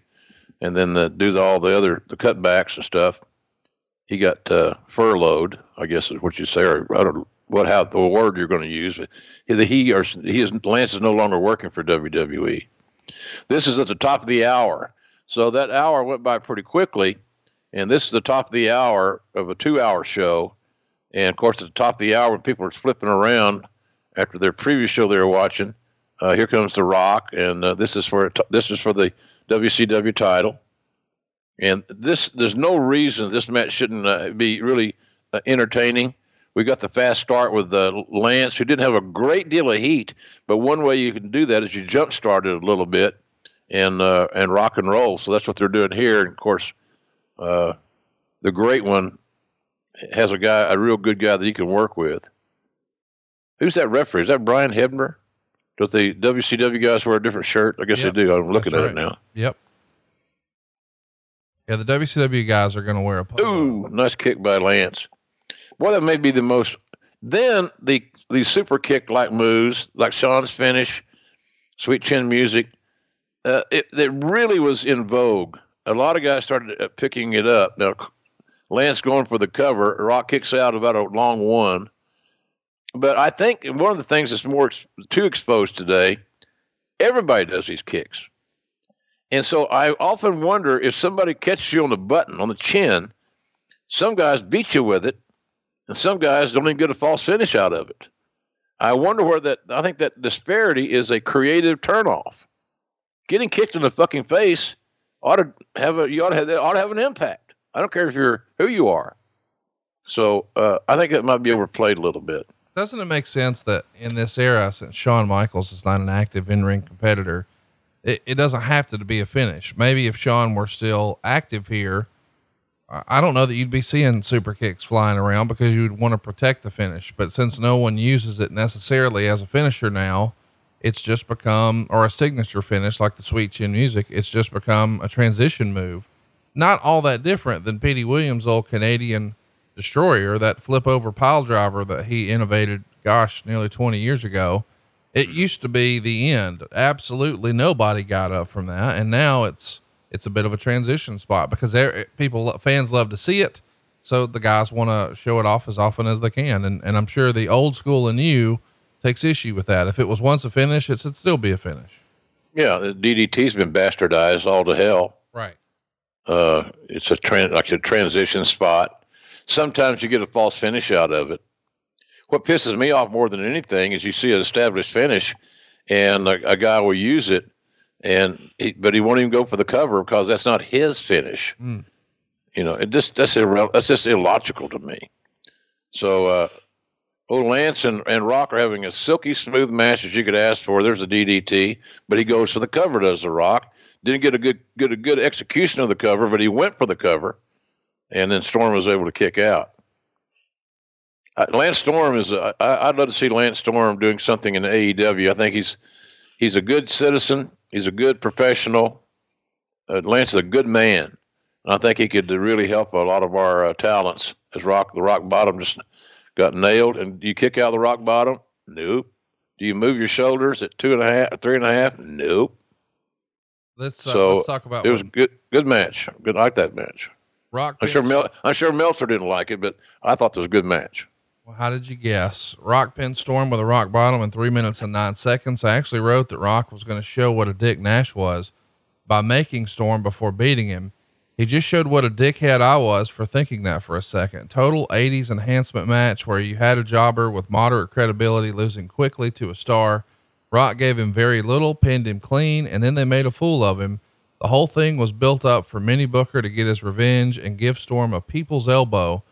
and then the, do the, all the other the cutbacks and stuff. He got uh, furloughed, I guess is what you say, or I don't know what how the word you're going to use. He, he or he is Lance is no longer working for WWE. This is at the top of the hour, so that hour went by pretty quickly, and this is the top of the hour of a two-hour show. And of course, at the top of the hour, when people are flipping around after their previous show they were watching, uh, here comes The Rock, and uh, this is for this is for the WCW title. And this, there's no reason this match shouldn't uh, be really uh, entertaining. We got the fast start with uh, Lance, who didn't have a great deal of heat, but one way you can do that is you jump start it a little bit and uh, and rock and roll. So that's what they're doing here. And of course, the great one has a guy, a real good guy that he can work with. Who's that referee? Is that Brian Hebner? Does the WCW guys wear a different shirt? I guess Yep. they do. I'm looking at it now. Yep. Yeah, the WCW guys are going to wear a polo. Ooh, nice kick by Lance. Boy, that may be the most. Then the the super kick like moves, like Sean's finish, sweet chin music. Uh, it it really was in vogue. A lot of guys started uh, picking it up. Now, Lance going for the cover. Rock kicks out about a long one. But I think one of the things that's more ex- too exposed today, everybody does these kicks. And so I often wonder if somebody catches you on the button, on the chin, some guys beat you with it, and some guys don't even get a false finish out of it. I wonder where that, I think that disparity is a creative turnoff. Getting kicked in the fucking face ought to have a, you ought to have, that ought to have an impact. I don't care if you're who you are. So uh, I think that might be overplayed a little bit. Doesn't it make sense that in this era, since Shawn Michaels is not an active in ring competitor, it, it doesn't have to be a finish. Maybe if Shawn were still active here, I don't know that you'd be seeing super kicks flying around because you would want to protect the finish. But since no one uses it necessarily as a finisher now, it's just become, or a signature finish like the sweet chin music, it's just become a transition move. Not all that different than Petey Williams' old Canadian destroyer, that flip over pile driver that he innovated, gosh, nearly 20 years ago. It used to be the end. Absolutely nobody got up from that. And now it's, it's a bit of a transition spot because there, people, fans love to see it. So the guys want to show it off as often as they can. And, and I'm sure the old school and you takes issue with that. If it was once a finish, it should still be a finish. Yeah, the DDT's been bastardized all to hell. Right. Uh, it's a tran- like a transition spot. Sometimes you get a false finish out of it. What pisses me off more than anything is you see an established finish, and a, a guy will use it, and he, but he won't even go for the cover because that's not his finish. Mm. You know, it just that's irre- that's just illogical to me. So, uh, old Lance and, and Rock are having a silky smooth match as you could ask for. There's a DDT, but he goes for the cover. Does the Rock? Didn't get a good get a good execution of the cover, but he went for the cover, and then Storm was able to kick out. Uh, Lance Storm is. Uh, I, I'd love to see Lance Storm doing something in AEW. I think he's he's a good citizen. He's a good professional. Uh, Lance is a good man. And I think he could really help a lot of our uh, talents. As Rock, the Rock Bottom just got nailed. And do you kick out the Rock Bottom? Nope. Do you move your shoulders at two and a half, three and a half? Nope. Let's, uh, so let's talk about it was good. Good match. Good. I like that match. Rock. I'm sure. Mel, I'm sure Meltzer didn't like it, but I thought it was a good match. Well, how did you guess? Rock pinned Storm with a rock bottom in three minutes and nine seconds. I actually wrote that Rock was going to show what a dick Nash was by making Storm before beating him. He just showed what a dickhead I was for thinking that for a second. Total 80s enhancement match where you had a jobber with moderate credibility losing quickly to a star. Rock gave him very little, pinned him clean, and then they made a fool of him. The whole thing was built up for Minnie Booker to get his revenge and give Storm a people's elbow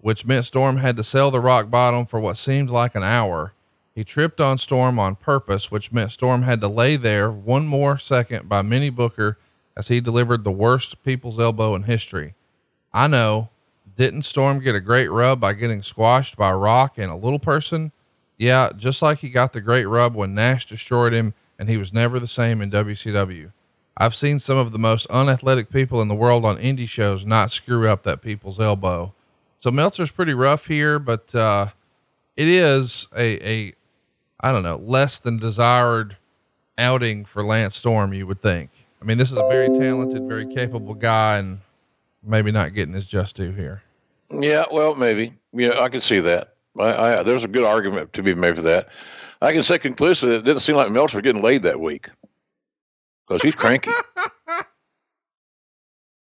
which meant Storm had to sell the rock bottom for what seemed like an hour. He tripped on Storm on purpose, which meant Storm had to lay there one more second by Minnie Booker as he delivered the worst people's elbow in history. I know. Didn't Storm get a great rub by getting squashed by Rock and a little person? Yeah, just like he got the great rub when Nash destroyed him and he was never the same in WCW. I've seen some of the most unathletic people in the world on indie shows not screw up that people's elbow. So Meltzer's pretty rough here, but uh, it is a, a I don't know, less than desired outing for Lance Storm, you would think. I mean, this is a very talented, very capable guy and maybe not getting his just due here. Yeah, well, maybe. Yeah, I can see that. I, I, there's a good argument to be made for that. I can say conclusively it didn't seem like Meltzer was getting laid that week because he's cranky.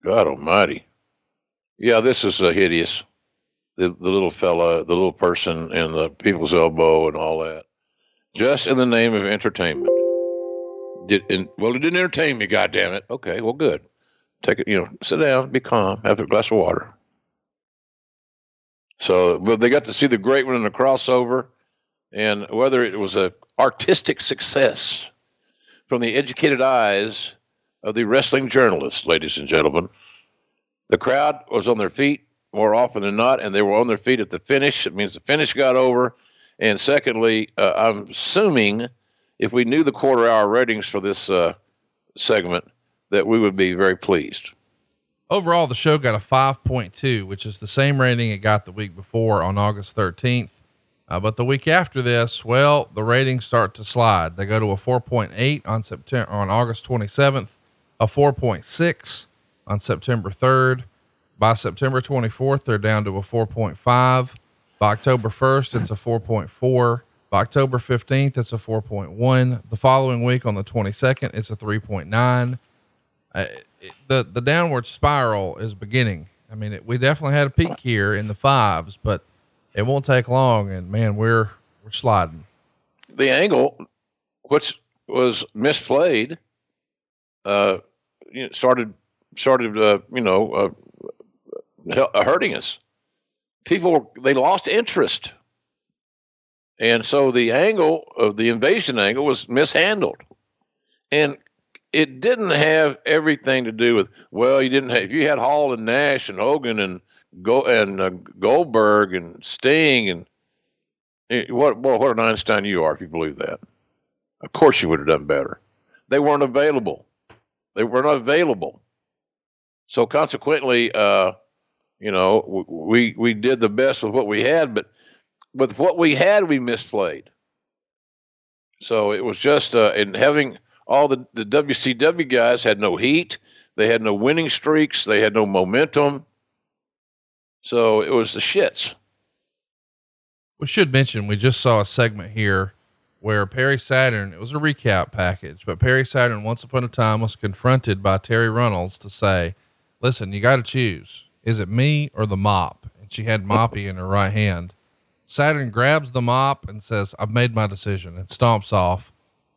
God Almighty! Yeah, this is uh, hideous. The the little fella, the little person, and the people's elbow, and all that, just in the name of entertainment. Did well, it didn't entertain me. God damn it. Okay, well, good. Take it. You know, sit down, be calm, have a glass of water. So, but they got to see the great one in the crossover, and whether it was a artistic success from the educated eyes of the wrestling journalists, ladies and gentlemen. The crowd was on their feet more often than not, and they were on their feet at the finish. It means the finish got over. And secondly, uh, I'm assuming if we knew the quarter hour ratings for this uh, segment, that we would be very pleased. Overall, the show got a 5.2, which is the same rating it got the week before on August 13th. Uh, but the week after this, well, the ratings start to slide. They go to a 4.8 on September on August 27th, a 4.6 on September 3rd. By September 24th, they're down to a 4.5. By October 1st, it's a 4.4. By October 15th, it's a 4.1. The following week on the 22nd, it's a 3.9. Uh, the, the downward spiral is beginning. I mean, it, we definitely had a peak here in the fives, but it won't take long. And man, we're, we're sliding. The angle, which was misplayed, uh, started started uh, you know uh, hurting us. People they lost interest, and so the angle of the invasion angle was mishandled, and it didn't have everything to do with well, you didn't have if you had Hall and Nash and Hogan and Go and uh, Goldberg and Sting and eh, what well, what an Einstein you are if you believe that. Of course you would have done better. They weren't available. They were not available. So consequently, uh, you know, we we did the best with what we had, but with what we had, we misplayed. So it was just uh, and having all the the WCW guys had no heat, they had no winning streaks, they had no momentum. So it was the shits. We should mention we just saw a segment here where Perry Saturn, it was a recap package, but Perry Saturn once upon a time was confronted by Terri Runnels to say, listen, you got to choose. Is it me or the mop? And she had Moppy in her right hand. Saturn grabs the mop and says, I've made my decision and stomps off.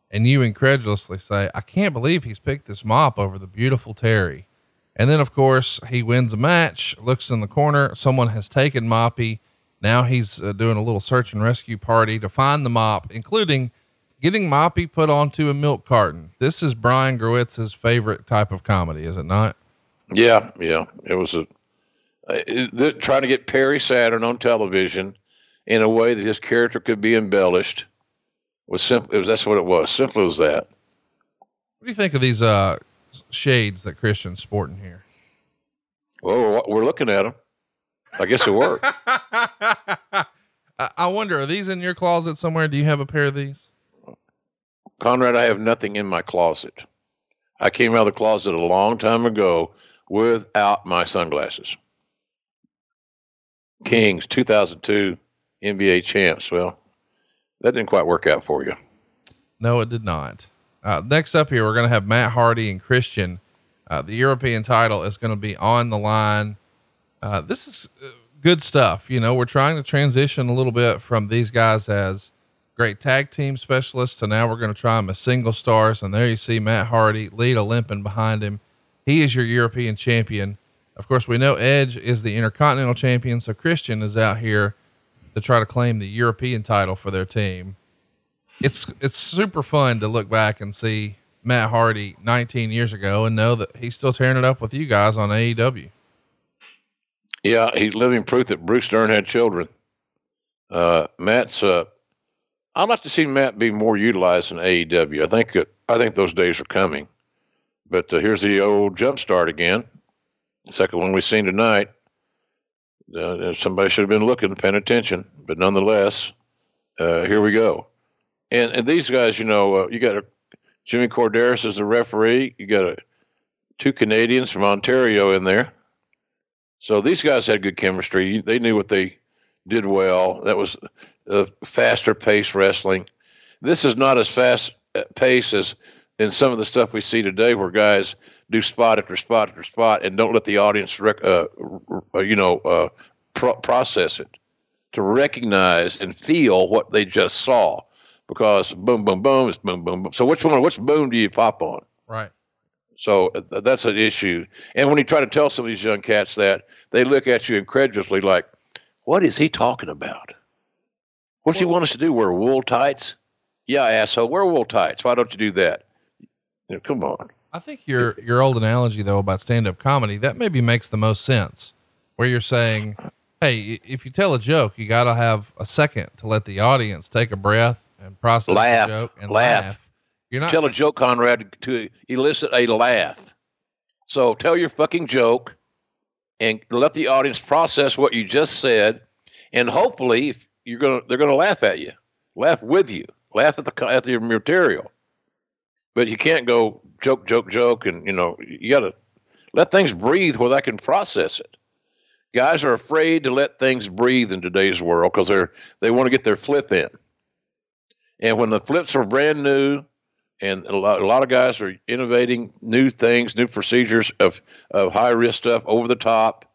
And you incredulously say, I can't believe he's picked this mop over the beautiful Terri. And then, of course, he wins a match, looks in the corner. Someone has taken Moppy now he's uh, doing a little search and rescue party to find the mop, including getting Moppy put onto a milk carton. This is Brian Gewirtz's favorite type of comedy, is it not? Yeah, yeah. It was a it, trying to get Perry Saturn on television in a way that his character could be embellished was simple. It was that's what it was. Simple as that. What do you think of these uh, shades that Christian's sporting here? Well, we're, looking at them. I guess it worked. I wonder, are these in your closet somewhere? Do you have a pair of these? Conrad, I have nothing in my closet. I came out of the closet a long time ago without my sunglasses. Kings 2002 NBA champs. Well, that didn't quite work out for you. No, it did not. Uh, next up here, we're going to have Matt Hardy and Christian. Uh, the European title is going to be on the line uh, this is uh, good stuff. You know, we're trying to transition a little bit from these guys as great tag team specialists to now we're going to try them as single stars. And there you see Matt Hardy, Lita limping behind him. He is your European champion. Of course, we know Edge is the Intercontinental champion. So Christian is out here to try to claim the European title for their team. It's, it's super fun to look back and see Matt Hardy 19 years ago and know that he's still tearing it up with you guys on AEW. Yeah, he's living proof that Bruce Dern had children. Uh, Matt's. Uh, I'd like to see Matt be more utilized in AEW. I think uh, I think those days are coming. But uh, here's the old jump start again. The second one we've seen tonight. Uh, somebody should have been looking, paying attention. But nonetheless, uh, here we go. And and these guys, you know, uh, you got a, Jimmy Korderas as the referee. You got a, two Canadians from Ontario in there. So these guys had good chemistry. They knew what they did well. That was a faster pace wrestling. This is not as fast uh, pace as in some of the stuff we see today, where guys do spot after spot after spot and don't let the audience, rec- uh, you know, uh, pro- process it to recognize and feel what they just saw. Because boom, boom, boom, it's boom, boom, boom. So which one, which boom do you pop on? Right. So uh, that's an issue. And when you try to tell some of these young cats that, they look at you incredulously, like, "What is he talking about? What does he want us to do? Wear wool tights? Yeah, asshole, wear wool tights. Why don't you do that? You know, come on." I think your your old analogy though about stand up comedy that maybe makes the most sense, where you're saying, "Hey, if you tell a joke, you got to have a second to let the audience take a breath and process laugh, joke and laugh. laugh. You're not tell a joke, Conrad, to elicit a laugh. So tell your fucking joke, and let the audience process what you just said, and hopefully you're gonna they're gonna laugh at you, laugh with you, laugh at the at the material. But you can't go joke, joke, joke, and you know you got to let things breathe where they can process it. Guys are afraid to let things breathe in today's world because they're they want to get their flip in. And when the flips are brand new, and a lot, a lot of guys are innovating new things, new procedures of, of high risk stuff over the top,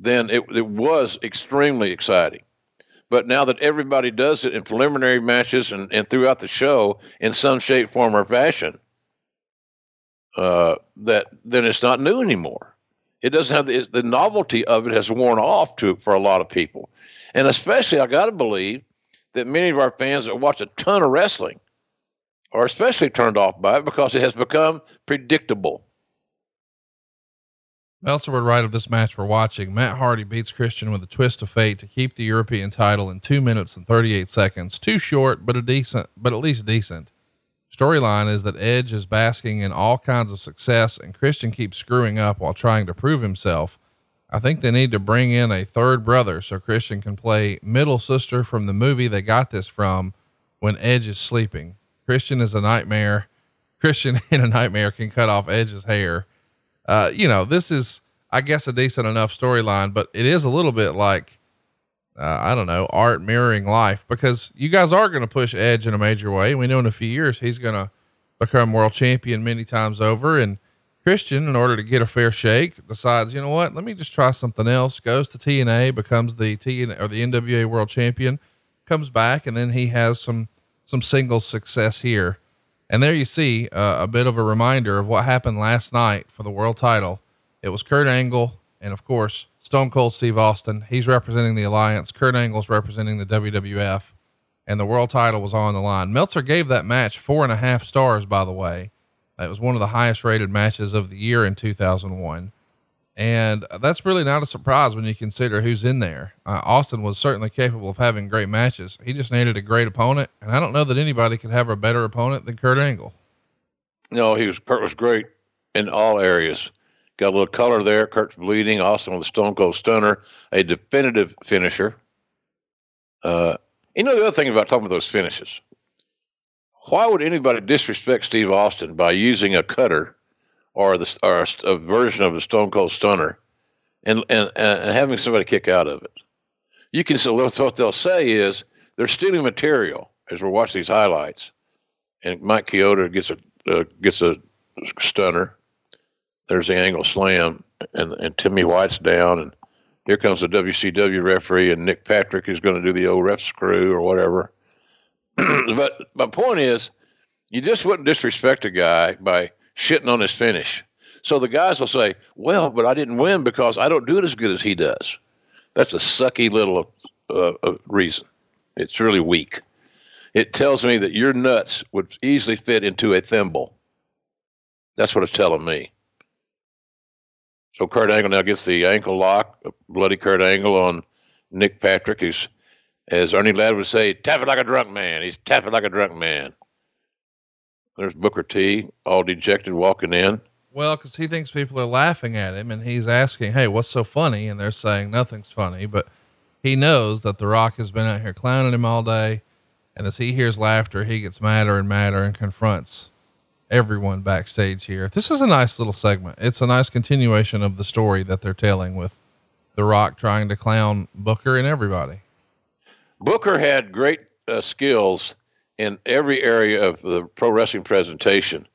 then it, it was extremely exciting. But now that everybody does it in preliminary matches and, and throughout the show in some shape, form, or fashion, uh, that then it's not new anymore. It doesn't have the, the novelty of it has worn off to for a lot of people, and especially I got to believe that many of our fans that watch a ton of wrestling are especially turned off by it because it has become predictable. Meltzer would write of this match we're watching. Matt Hardy beats Christian with a twist of fate to keep the European title in two minutes and 38 seconds. Too short, but a decent, but at least decent. Storyline is that Edge is basking in all kinds of success and Christian keeps screwing up while trying to prove himself. I think they need to bring in a third brother so Christian can play middle sister from the movie they got this from when Edge is sleeping. Christian is a nightmare. Christian in a nightmare can cut off Edge's hair. Uh, you know, this is, I guess, a decent enough storyline, but it is a little bit like, uh, I don't know, art mirroring life because you guys are going to push Edge in a major way. We know in a few years he's going to become world champion many times over. And Christian, in order to get a fair shake, decides, you know what, let me just try something else. Goes to TNA, becomes the TNA or the NWA world champion, comes back, and then he has some some singles success here. And there you see uh, a bit of a reminder of what happened last night for the world title. It was Kurt Angle and of course Stone Cold Steve Austin. He's representing the Alliance. Kurt Angle's representing the WWF, and the world title was on the line. Meltzer gave that match four and a half stars. By the way, it was one of the highest rated matches of the year in 2001. And that's really not a surprise when you consider who's in there. Uh, Austin was certainly capable of having great matches. He just needed a great opponent. And I don't know that anybody could have a better opponent than Kurt Angle. No, he was, Kurt was great in all areas. Got a little color there. Kurt's bleeding. Austin with a Stone Cold Stunner, a definitive finisher. Uh, you know, the other thing about talking about those finishes, why would anybody disrespect Steve Austin by using a cutter or the or a, version of the Stone Cold Stunner, and, and and having somebody kick out of it. You can so what they'll say is they're stealing material as we're watching these highlights, and Mike Chioda gets a uh, gets a stunner. There's the angle slam, and and Timmy White's down, and here comes the WCW referee, and Nick Patrick is going to do the old ref screw or whatever. but my point is, you just wouldn't disrespect a guy by shitting on his finish. So the guys will say, "Well, but I didn't win because I don't do it as good as he does." That's a sucky little uh, uh, reason. It's really weak. It tells me that your nuts would easily fit into a thimble. That's what it's telling me. So Kurt Angle now gets the ankle lock, bloody Kurt Angle on Nick Patrick, who's, as Ernie Ladd would say, tapping like a drunk man. He's tapping like a drunk man. There's Booker T, all dejected, walking in. Well, because he thinks people are laughing at him and he's asking, Hey, what's so funny? And they're saying nothing's funny, but he knows that The Rock has been out here clowning him all day. And as he hears laughter, he gets madder and madder and confronts everyone backstage here. This is a nice little segment. It's a nice continuation of the story that they're telling with The Rock trying to clown Booker and everybody. Booker had great uh, skills in every area of the pro wrestling presentation,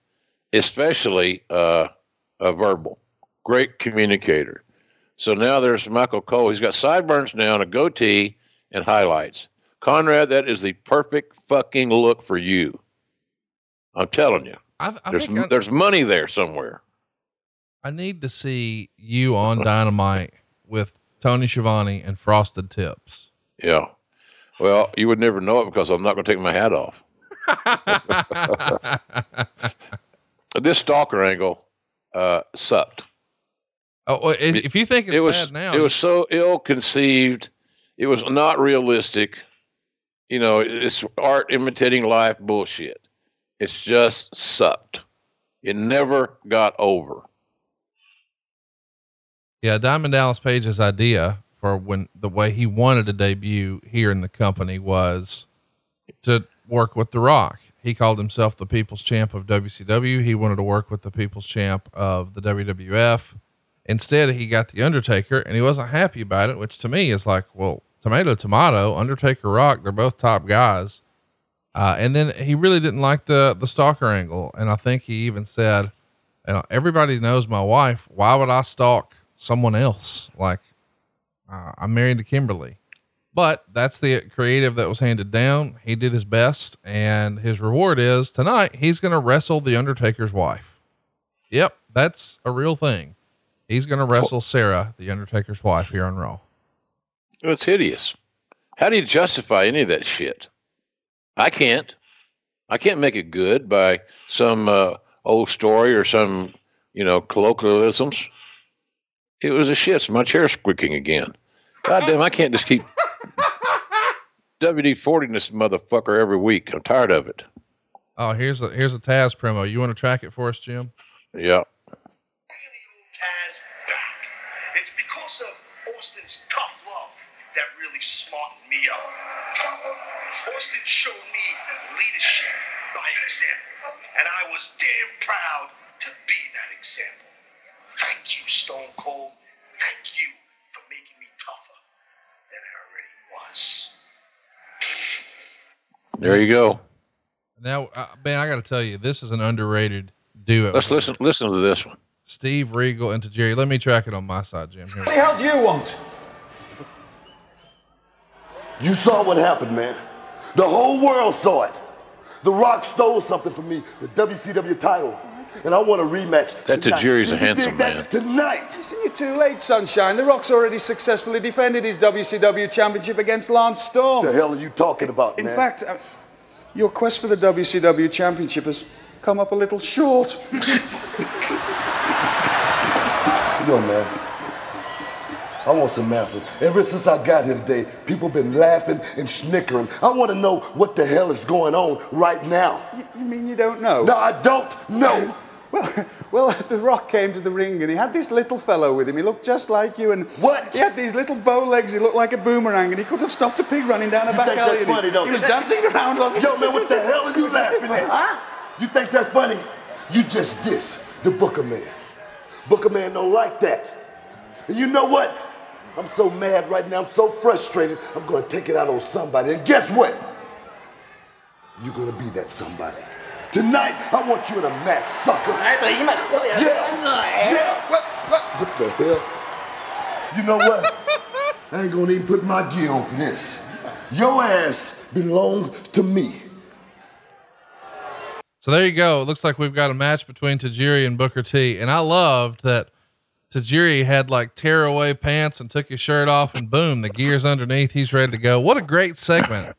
especially uh, a verbal. Great communicator. So now there's Michael Cole. He's got sideburns now and a goatee and highlights. Conrad, that is the perfect fucking look for you. I'm telling you. I, I there's I- there's money there somewhere. I need to see you on Dynamite with Tony Schiavone and Frosted Tips. Yeah. Well, you would never know it because I'm not going to take my hat off. this stalker angle uh, sucked. Oh, if, if you think it's it was bad now, it was so ill conceived. It was not realistic. You know, it's art imitating life bullshit. It's just sucked. It never got over. Yeah, Diamond Dallas Page's idea for when the way he wanted to debut here in the company was to work with The Rock. He called himself the People's Champ of WCW. He wanted to work with the People's Champ of the WWF. Instead, he got The Undertaker and he wasn't happy about it, which to me is like, well, tomato, tomato, Undertaker, Rock, they're both top guys. Uh, and then he really didn't like the, the stalker angle. And I think he even said, you know, everybody knows my wife. Why would I stalk someone else? Like, uh, I'm married to Kimberly, but that's the creative that was handed down. He did his best, and his reward is tonight he's going to wrestle the Undertaker's wife. Yep, that's a real thing. He's going to wrestle Sarah, the Undertaker's wife, here on Raw. It's hideous. How do you justify any of that shit? I can't. I can't make it good by some uh, old story or some, you know, colloquialisms. It was a shit. My chair squeaking again. God damn, I can't just keep WD 40 this motherfucker every week. I'm tired of it. Oh, here's a here's a Taz promo. You want to track it for us, Jim? Yeah. Taz back. It's because of Austin's tough love that really smartened me up. Austin showed me leadership by example, and I was damn proud to be that example. Thank you, Stone Cold. Thank you for making me tougher than I already was. There you go. Now, uh, man, I got to tell you, this is an underrated duo. Let's listen. Listen to this one. Steve Regal and Jerry. Let me track it on my side, Jim. Here we What the hell do you want? You saw what happened, man. The whole world saw it. The Rock stole something from me, the WCW title. And I want a rematch. That tonight. Tajiri's a Do you handsome dig that? man. Tonight. Listen, you're too late, Sunshine. The Rock's already successfully defended his WCW championship against Lance Storm. What the hell are you talking about, man? In man? fact, uh, your quest for the WCW championship has come up a little short. Yo, man. I want some answers. Ever since I got here today, people been laughing and snickering. I want to know what the hell is going on right now. You, you mean you don't know? No, I don't know. Well, well, The Rock came to the ring and he had this little fellow with him. He looked just like you, and what? He had these little bow legs. He looked like a boomerang, and he couldn't have stopped a pig running down a You back think alley. that's funny, he, he was dancing around, wasn't Yo, he? man, what the hell are you laughing at? Huh? You think that's funny? You just diss the Booker Man. Booker Man don't like that. And you know what? I'm so mad right now. I'm so frustrated. I'm gonna take it out on somebody. And guess what? You're gonna be that somebody. Tonight, I want you in a match, sucker. Yeah. Yeah. What? What? What the hell? You know what? I ain't gonna even put my gear on for this. Your ass belongs to me. So there you go. It looks like we've got a match between Tajiri and Booker T. And I loved that Tajiri had like tearaway pants and took his shirt off and boom, the gear's underneath. He's ready to go. What a great segment.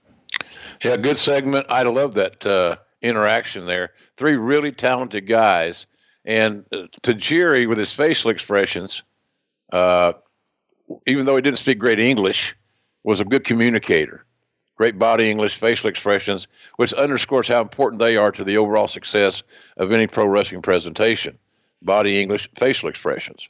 Yeah, good segment. I love that uh, interaction there. Three really talented guys, and uh, Tajiri with his facial expressions, uh, even though he didn't speak great English, was a good communicator. Great body English, facial expressions, which underscores how important they are to the overall success of any pro wrestling presentation. Body English, facial expressions.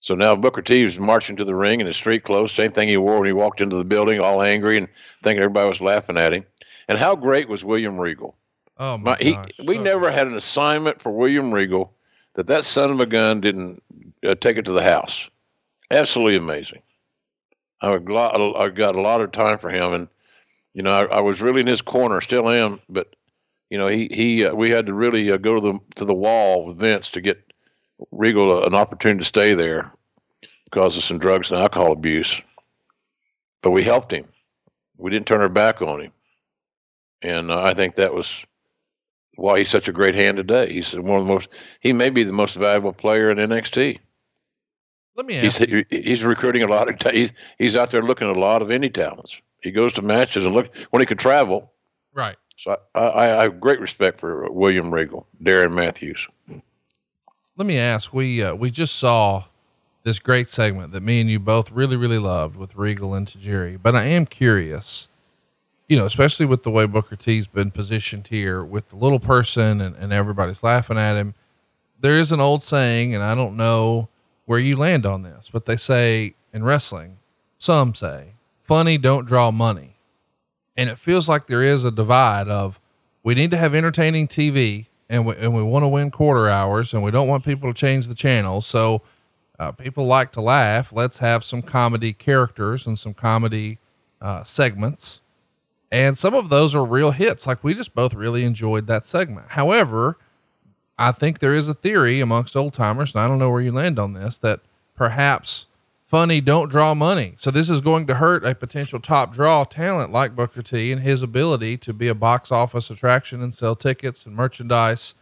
So now Booker T was marching to the ring in his street clothes, same thing he wore when he walked into the building, all angry and thinking everybody was laughing at him. And how great was William Regal? Oh my, My, he, we never had an assignment for William Regal that that son of a gun didn't uh, take it to the house. Absolutely amazing. I got, I got a lot of time for him, and you know, I, I was really in his corner, still am. But you know, he he uh, we had to really uh, go to the to the wall with Vince to get Regal uh, an opportunity to stay there because of some drugs and alcohol abuse. But we helped him. We didn't turn our back on him, and uh, I think that was why he's such a great hand today. He's one of the most. He may be the most valuable player in NXT. Let me He's ask you. he's recruiting a lot of. ta- He's he's out there looking at a lot of indie talents. He goes to matches and look when he could travel. Right. So I, I, I have great respect for William Regal, Darren Matthews. Let me ask. We uh, we just saw this great segment that me and you both really really loved with Regal and Tajiri. But I am curious, you know, especially with the way Booker T's been positioned here with the little person and, and everybody's laughing at him. There is an old saying, and I don't know where you land on this, but they say in wrestling, some say, funny don't draw money. And it feels like there is a divide of we need to have entertaining TV and we, and we want to win quarter hours and we don't want people to change the channel. So uh, people like to laugh. Let's have some comedy characters and some comedy uh, segments. And some of those are real hits. Like we just both really enjoyed that segment. However, I think there is a theory amongst old timers, and I don't know where you land on this, that perhaps funny don't draw money. So this is going to hurt a potential top draw talent like Booker T and his ability to be a box office attraction and sell tickets and merchandise.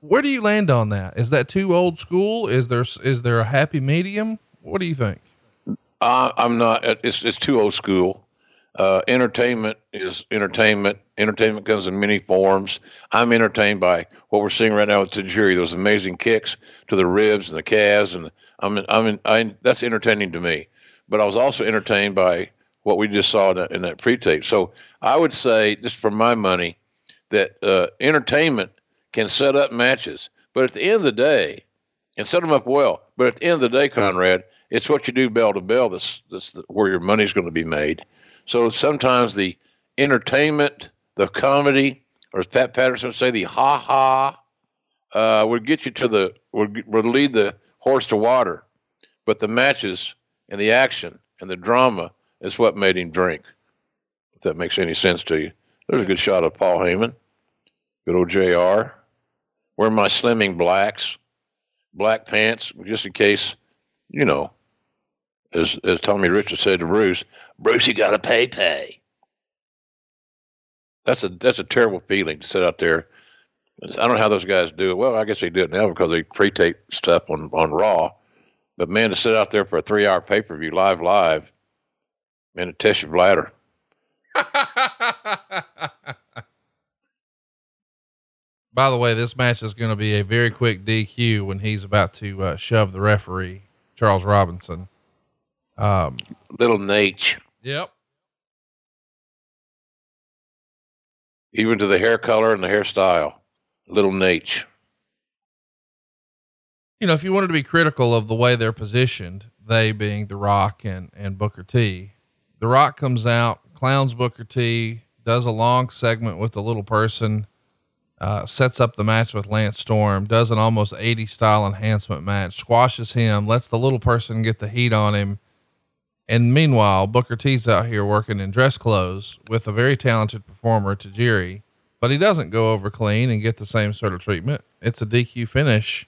Where do you land on that? Is that too old school? Is there is there a happy medium? What do you think? Uh, I'm not. It's it's too old school. Uh, entertainment is entertainment. Entertainment comes in many forms. I'm entertained by what we're seeing right now with Tajiri. Those amazing kicks to the ribs and the calves, and I'm I'm in, I, that's entertaining to me. But I was also entertained by what we just saw in that, in that pre-tape. So I would say, just for my money, that uh, entertainment can set up matches, but at the end of the day, and set them up well. But at the end of the day, Conrad, it's what you do bell to bell that's, that's the, where your money's going to be made. So sometimes the entertainment, the comedy, or as Pat Patterson would say, the ha ha, uh, would get you to the would, would lead the horse to water. But the matches and the action and the drama is what made him drink. If that makes any sense to you. There's a good shot of Paul Heyman. Good old JR. Wearing my slimming blacks, black pants, just in case, you know, as as Tommy Richards said to Bruce, Bruce, you gotta pay pay. That's a that's a terrible feeling to sit out there. I don't know how those guys do it. Well, I guess they do it now because they pre-tape stuff on on Raw. But man, to sit out there for a three-hour pay-per-view live, live, man, it tests your bladder. By the way, this match is going to be a very quick DQ when he's about to uh, shove the referee, Charles Robinson. Um, Little Nate. Yep. Even to the hair color and the hairstyle. Little Nate. you know, if you wanted to be critical of the way they're positioned, they being The Rock and, and Booker T, The Rock comes out, clowns Booker T, does a long segment with the little person, uh, sets up the match with Lance Storm, does an almost 80 style enhancement match, squashes him, lets the little person get the heat on him. And meanwhile, Booker T's out here working in dress clothes with a very talented performer, Tajiri, but he doesn't go over clean and get the same sort of treatment. It's a DQ finish.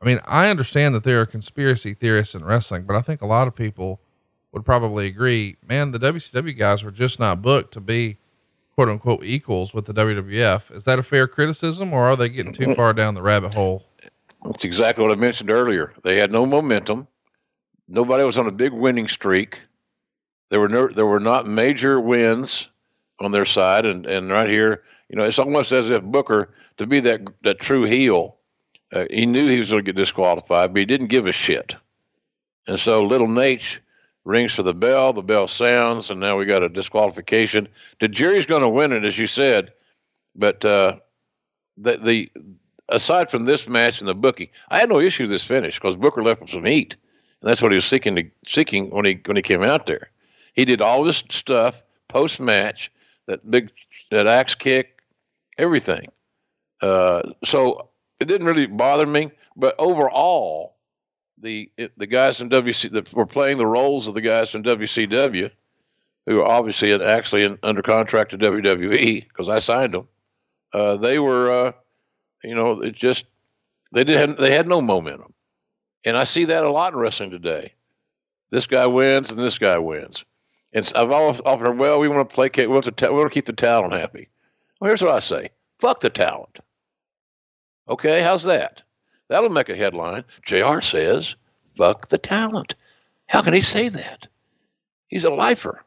I mean, I understand that there are conspiracy theorists in wrestling, but I think a lot of people would probably agree, man, the WCW guys were just not booked to be quote unquote equals with the WWF. Is that a fair criticism or are they getting too far down the rabbit hole? That's exactly what I mentioned earlier. They had no momentum. Nobody was on a big winning streak. There were no, there were not major wins on their side, and and right here, you know, it's almost as if Booker to be that that true heel, uh, he knew he was going to get disqualified, but he didn't give a shit. And so little Nate rings for the bell. The bell sounds, and now we got a disqualification. Tajiri's going to win it, as you said, but uh, the the aside from this match and the booking, I had no issue with this finish because Booker left with some heat, and that's what he was seeking to seeking when he when he came out there. He did all this stuff post match that big that axe kick, everything. Uh, so it didn't really bother me, but overall, the the guys in WC that were playing the roles of the guys in WCW, who are obviously actually in, under contract to WWE because I signed them, uh, they were, uh, you know, it just they didn't they had no momentum, and I see that a lot in wrestling today. This guy wins and this guy wins. And I've always offered, well, we want to play, we want to, ta- we want to keep the talent happy. Well, here's what I say: fuck the talent. Okay, how's that? That'll make a headline. Jr. says, "Fuck the talent." How can he say that? He's a lifer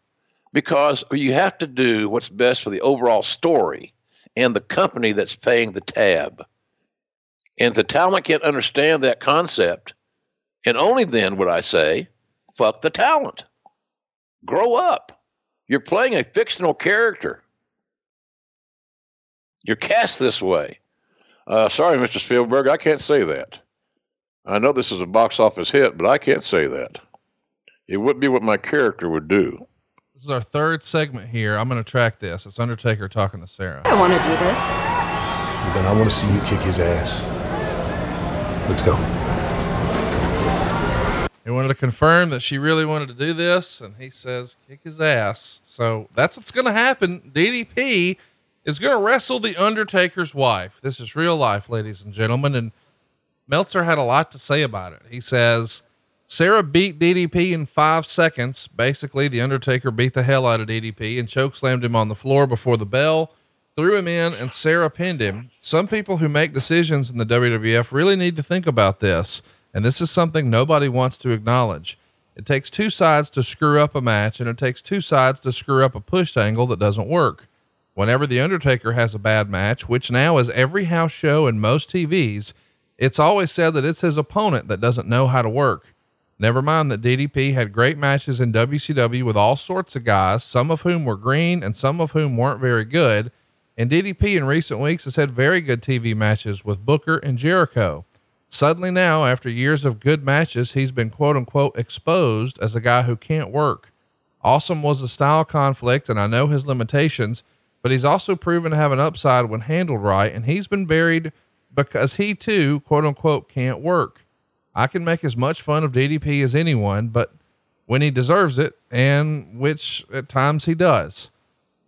because you have to do what's best for the overall story and the company that's paying the tab. And if the talent can't understand that concept, and only then would I say, fuck the talent. Grow up. You're playing a fictional character. You're cast this way. Uh, sorry, Mr. Spielberg, I can't say that. I know this is a box office hit, but I can't say that. It wouldn't be what my character would do. This is our third segment here. I'm going to track this. It's Undertaker talking to Sarah. I want to do this. Then I want to see you kick his ass. Let's go. He wanted to confirm that she really wanted to do this, and he says, kick his ass. So that's what's going to happen. DDP is going to wrestle The Undertaker's wife. This is real life, ladies and gentlemen. And Meltzer had a lot to say about it. He says, Sarah beat DDP in five seconds. Basically, The Undertaker beat the hell out of DDP and chokeslammed him on the floor before the bell, threw him in, and Sarah pinned him. Some people who make decisions in the WWF really need to think about this. And this is something nobody wants to acknowledge. It takes two sides to screw up a match, and it takes two sides to screw up a push angle that doesn't work. Whenever The Undertaker has a bad match, which now is every house show and most TVs, it's always said that it's his opponent that doesn't know how to work. Never mind that DDP had great matches in WCW with all sorts of guys, some of whom were green and some of whom weren't very good. And DDP in recent weeks has had very good TV matches with Booker and Jericho. Suddenly now, after years of good matches, he's been quote unquote exposed as a guy who can't work. Awesome was a style conflict, and I know his limitations, but he's also proven to have an upside when handled right, and he's been buried because he too, quote unquote, can't work. I can make as much fun of DDP as anyone, but when he deserves it, and which at times he does.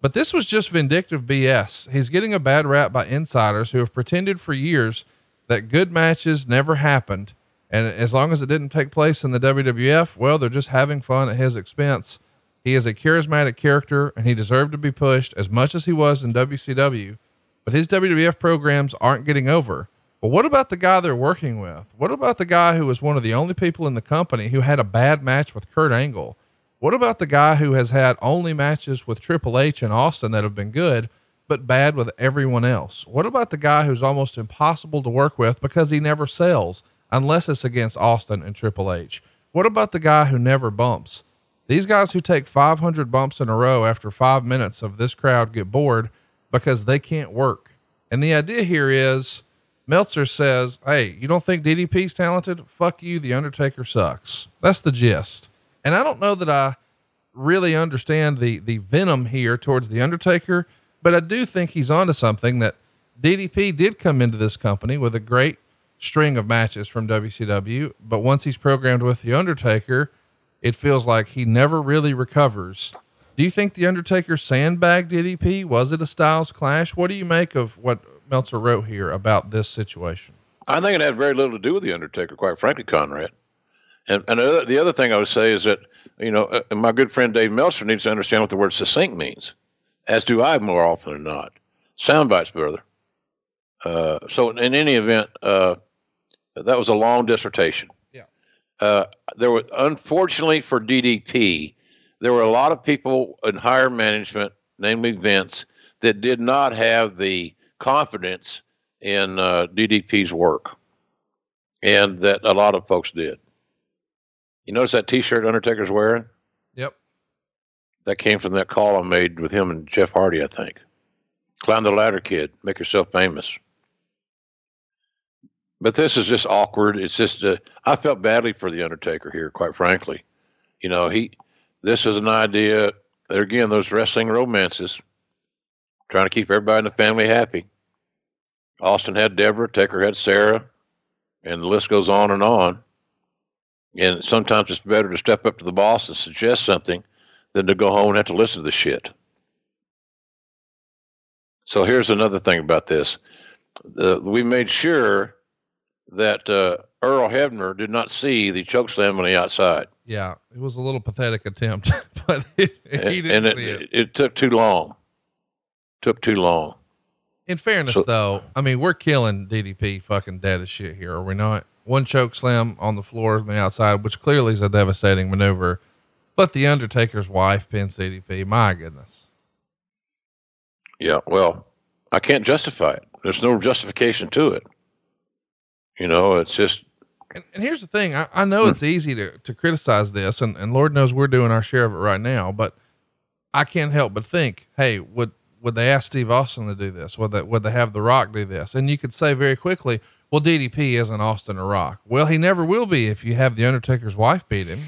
But this was just vindictive BS. He's getting a bad rap by insiders who have pretended for years that good matches never happened. And as long as it didn't take place in the WWF, well, they're just having fun at his expense. He is a charismatic character and he deserved to be pushed as much as he was in WCW, but his WWF programs aren't getting over. But what about the guy they're working with? What about the guy who was one of the only people in the company who had a bad match with Kurt Angle? What about the guy who has had only matches with Triple H and Austin that have been good, but bad with everyone else? What about the guy who's almost impossible to work with because he never sells unless it's against Austin and Triple H? What about the guy who never bumps? These guys who take 500 bumps in a row after five minutes of this crowd get bored because they can't work. And the idea here is Meltzer says, Hey, you don't think DDP's talented? Fuck you. The Undertaker sucks. That's the gist. And I don't know that I really understand the, the venom here towards the Undertaker, but I do think he's onto something that DDP did come into this company with a great string of matches from WCW. But once he's programmed with the Undertaker, it feels like he never really recovers. Do you think the Undertaker sandbagged DDP? Was it a Styles clash? What do you make of what Meltzer wrote here about this situation? I think it had very little to do with the Undertaker, quite frankly, Conrad. And and the other thing I would say is that you know uh, my good friend Dave Meltzer needs to understand what the word succinct means, as do I more often than not. Sound bites, brother. Uh, so in any event, uh, that was a long dissertation. Yeah. Uh, there were unfortunately for DDP, there were a lot of people in higher management, namely Vince, that did not have the confidence in uh, DDP's work, and that a lot of folks did. You notice that T-shirt Undertaker's wearing? That came from that call I made with him and Jeff Hardy, I think. Climb the ladder, kid. Make yourself famous. But this is just awkward. It's just uh, I felt badly for the Undertaker here, quite frankly. You know, he. This is an idea. There again, those wrestling romances. trying to keep everybody in the family happy. Austin had Debra, Taker had Sarah, and the list goes on and on. And sometimes it's better to step up to the boss and suggest something than to go home and have to listen to the shit. So here's another thing about this. The, we made sure that uh, Earl Hebner did not see the choke slam on the outside. Yeah, it was a little pathetic attempt, but it, he didn't and it, see it. it. took too long. Took too long. In fairness, So- though, I mean, we're killing DDP fucking dead as shit here, are we not? One choke slam on the floor on the outside, which clearly is a devastating maneuver. But the Undertaker's wife pins DDP. My goodness. Yeah, well, I can't justify it. There's no justification to it. You know, it's just And, and here's the thing I, I know it's easy to, to criticize this, and, and Lord knows we're doing our share of it right now, but I can't help but think, hey, would would they ask Steve Austin to do this? Would they, would they have The Rock do this? And you could say very quickly, well, DDP isn't Austin or Rock. Well, he never will be if you have the Undertaker's wife beat him.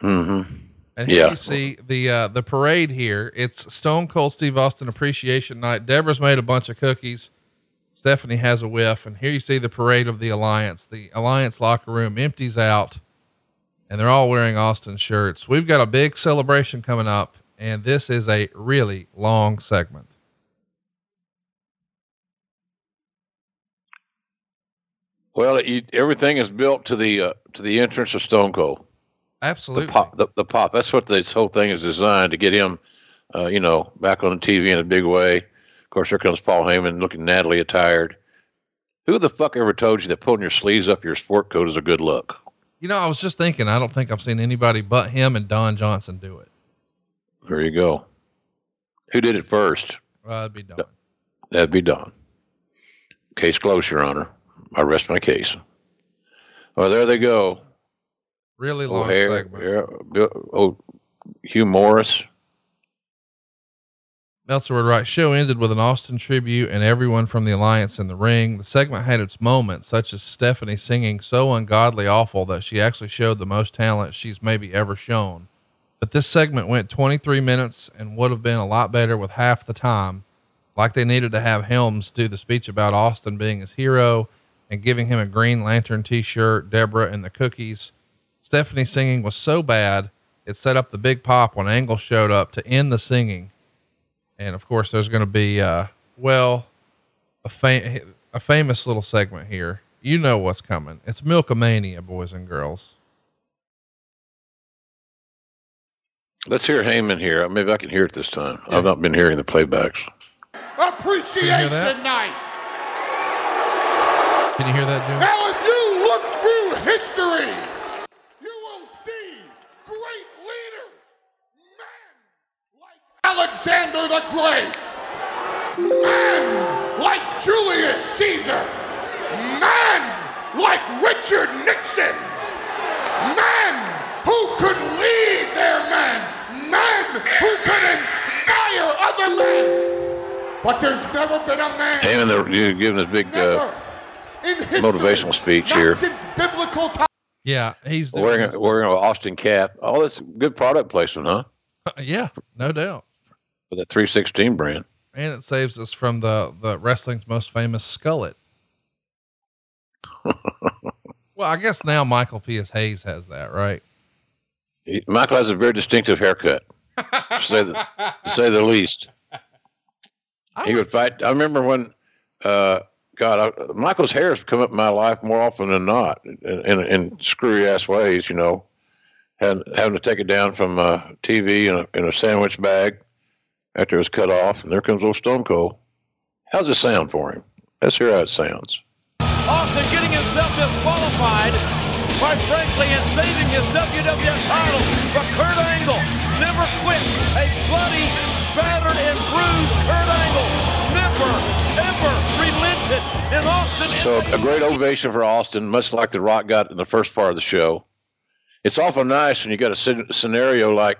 Mm-hmm. And here Yeah. you see the uh, the parade here. It's Stone Cold Steve Austin Appreciation Night. Debra's made a bunch of cookies. Stephanie has a whiff, and here you see the parade of the Alliance. The Alliance locker room empties out, and they're all wearing Austin shirts. We've got a big celebration coming up, and this is a really long segment. well, you, everything is built to the uh, to the entrance of Stone Cold. Absolutely. The pop, the, the pop. That's what this whole thing is designed to get him, uh, you know, back on the TV in a big way. Of course, here comes Paul Heyman looking Natalie attired. Who the fuck ever told you that pulling your sleeves up your sport coat is a good look? You know, I was just thinking, I don't think I've seen anybody but him and Don Johnson do it. There you go. Who did it first? Well, that'd be Don. That'd be Don. Case closed, Your Honor. I rest my case. Well, there they go. Really oh, long O'Hare, segment. yeah, Bill- oh, Hugh Morris. Meltzer would write, show ended with an Austin tribute and everyone from the Alliance in the ring. The segment had its moments, such as Stephanie singing so ungodly awful that she actually showed the most talent she's maybe ever shown. But this segment went 23 minutes and would have been a lot better with half the time. Like they needed to have Helms do the speech about Austin being his hero and giving him a Green Lantern t shirt, Debra, and the cookies. Stephanie singing was so bad, it set up the big pop when Angle showed up to end the singing. And of course, there's going to be, uh, well, a, fam- a famous little segment here. You know what's coming. It's Milkomania, boys and girls. Let's hear Heyman here. Maybe I can hear it this time. I've not been hearing the playbacks. Appreciation Night. Can you hear that, Jim? Now, if you look through history, you will see great leaders, men like Alexander the Great, men like Julius Caesar, men like Richard Nixon, men who could lead their men, men who could inspire other men. But there's never been a man Heyman, they're you're giving this big uh, in history, motivational speech not here. since biblical times. Yeah, he's Wearing a, wearing an Austin cap. Oh, that's good product placement, huh? yeah, no doubt. For that 316 brand. And it saves us from the, the wrestling's most famous skullet. well, I guess now Michael P.S. Hayes has that, right? He- Michael has a very distinctive haircut, to say the, to say the least. He would fight. I remember when, uh, God, I, Michael's hair has come up in my life more often than not, in, in, in screwy ass ways. You know, having, having to take it down from uh, TV in a, in a sandwich bag after it was cut off, and there comes old Stone Cold. How's it sound for him? Let's hear how it sounds. Austin getting himself disqualified, quite frankly, and saving his WWF title. from Kurt Angle never quit. A bloody, battered, and bruised Kurt Angle never, ever relented. And Austin. So a great ovation for Austin, much like The Rock got in the first part of the show. It's awful nice when you got a scenario like,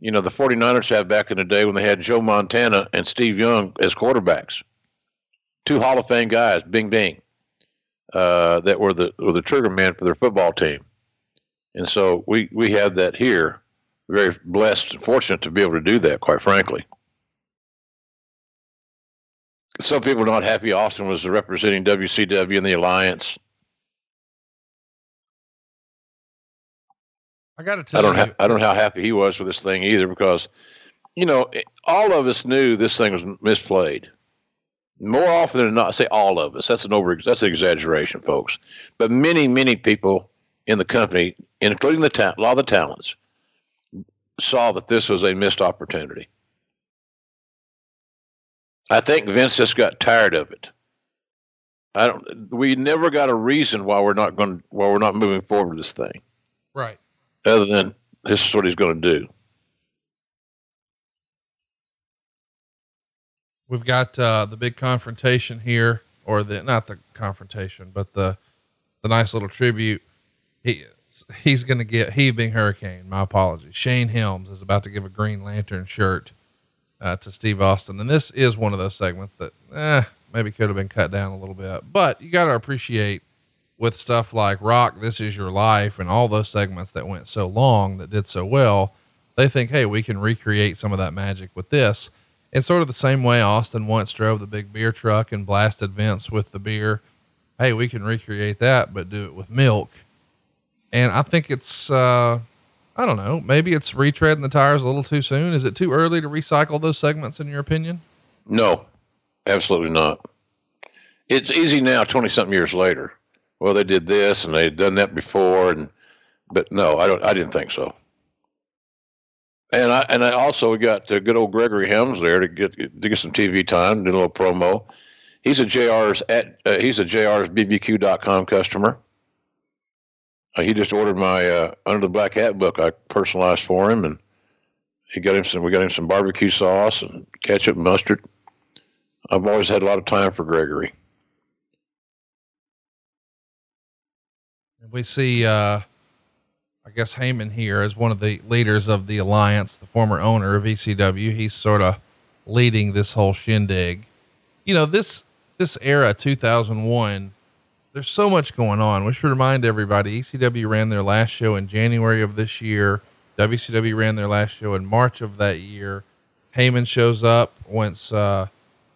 you know, the 49ers had back in the day when they had Joe Montana and Steve Young as quarterbacks. Two Hall of Fame guys, bing bing, uh, that were the were the trigger man for their football team. And so we we had that here. Very blessed and fortunate to be able to do that, quite frankly. some people are not happy Austin was representing WCW in the alliance. I got to tell I don't you, ha- I don't know how happy he was with this thing either because, you know, all of us knew this thing was misplayed. More often than not, I say all of us. That's an over. That's an exaggeration, folks. But many, many people in the company, including the ta- a lot of the talents, saw that this was a missed opportunity. I think Vince just got tired of it. I don't. We never got a reason why we're not going. Why we're not moving forward with this thing, right? Other than this is what he's going to do. We've got uh, the big confrontation here, or the not the confrontation, but the the nice little tribute. He he's going to get he being hurricane. My apologies. Shane Helms is about to give a Green Lantern shirt uh, to Steve Austin, and this is one of those segments that eh, maybe could have been cut down a little bit. But you got to appreciate with stuff like Rock, This Is Your Life, and all those segments that went so long that did so well. They think, hey, we can recreate some of that magic with this. In sort of the same way Austin once drove the big beer truck and blasted Vince with the beer. Hey, we can recreate that, but do it with milk. And I think it's, uh, I don't know, maybe it's retreading the tires a little too soon. Is it too early to recycle those segments, in your opinion? No, absolutely not. It's easy now, twenty something years later. Well, they did this and they'd done that before, and but no, I don't. I didn't think so. And I and I also got uh, good old Gregory Helms there to get to get some TV time, did a little promo. He's a JR's at uh, he's a JR's BBQ.com customer. Uh, he just ordered my uh, Under the Black Hat book I personalized for him, and he got him some. We got him some barbecue sauce and ketchup, and mustard. I've always had a lot of time for Gregory. We see, uh, I guess Heyman here as one of the leaders of the alliance, the former owner of ECW. He's sort of leading this whole shindig. You know, this, this era, 2001, there's so much going on. We should remind everybody ECW ran their last show in January of this year. WCW ran their last show in March of that year. Heyman shows up once, uh,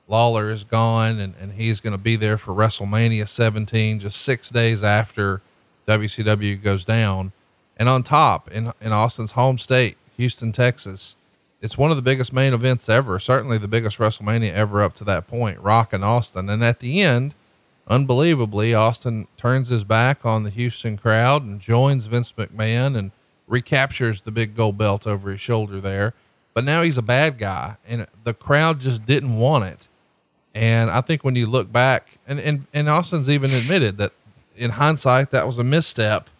Lawler is gone and, and he's going to be there for WrestleMania 17, just six days after WCW goes down. And on top, in, in Austin's home state, Houston, Texas, it's one of the biggest main events ever, certainly the biggest WrestleMania ever up to that point, Rock and Austin. And at the end, unbelievably, Austin turns his back on the Houston crowd and joins Vince McMahon and recaptures the big gold belt over his shoulder there. But now he's a bad guy, and the crowd just didn't want it. And I think when you look back, and, and, and Austin's even admitted that in hindsight, that was a misstep.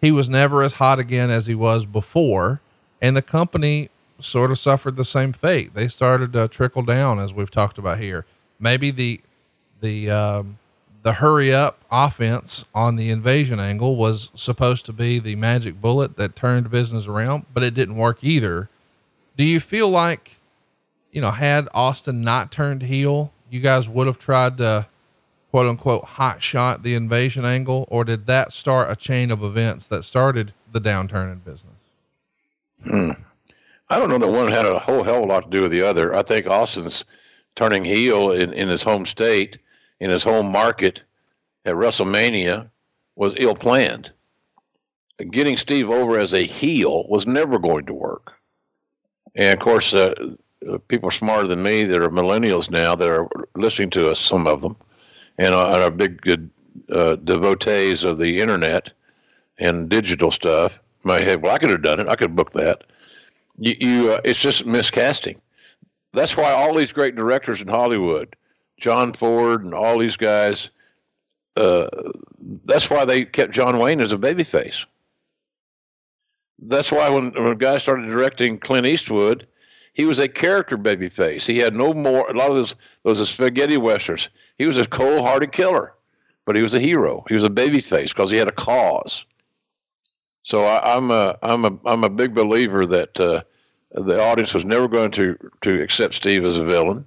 He was never as hot again as he was before. And the company sort of suffered the same fate. They started to trickle down, as we've talked about here. Maybe the, the, um, the hurry up offense on the invasion angle was supposed to be the magic bullet that turned business around, but it didn't work either. Do you feel like, you know, had Austin not turned heel, you guys would have tried to quote unquote hot shot the invasion angle, or did that start a chain of events that started the downturn in business? Hmm. I don't know that one had a whole hell of a lot to do with the other. I think Austin's turning heel in, in his home state, in his home market at WrestleMania was ill planned. Getting Steve over as a heel was never going to work. And of course, uh, people smarter than me that are millennials now that are listening to us, some of them, and are big uh, devotees of the internet and digital stuff might have, well, I could have done it. I could book that. You, you uh, it's just miscasting. That's why all these great directors in Hollywood, John Ford and all these guys, uh, that's why they kept John Wayne as a babyface. That's why when, when a guy started directing Clint Eastwood, he was a character babyface. He had no more, a lot of those, those spaghetti westerns. He was a cold hearted killer, but he was a hero. He was a babyface because he had a cause. So I, am a I'm a I'm a big believer that uh, the audience was never going to to accept Steve as a villain,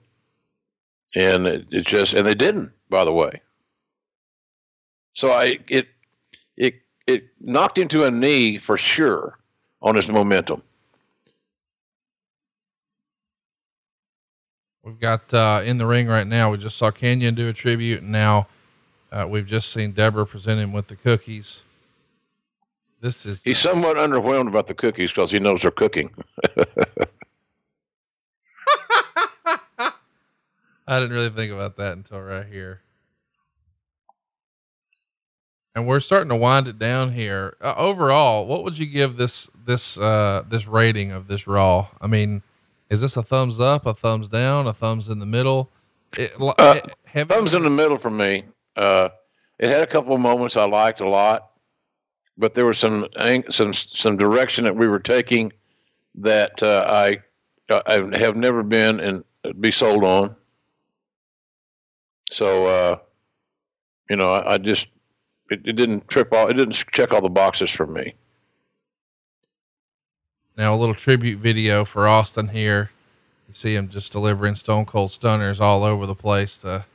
and it, it just and they didn't. By the way, so I it it it knocked into a knee for sure on his momentum. We've got uh, in the ring right now. We just saw Kanyon do a tribute, and now uh, we've just seen Debra present him with the cookies. This is He's somewhat underwhelmed about the cookies because he knows they're cooking. I didn't really think about that until right here. And we're starting to wind it down here. Uh, overall, what would you give this this uh this rating of this raw? I mean, is this a thumbs up, a thumbs down, a thumbs in the middle? It, Uh, thumbs in the middle for me. Uh, it had a couple of moments I liked a lot, but there was some some some direction that we were taking that uh, I I have never been and be sold on. So uh, you know, I, I just it, it didn't trip all it didn't check all the boxes for me. Now a little tribute video for Austin here. You see him just delivering Stone Cold Stunners all over the place to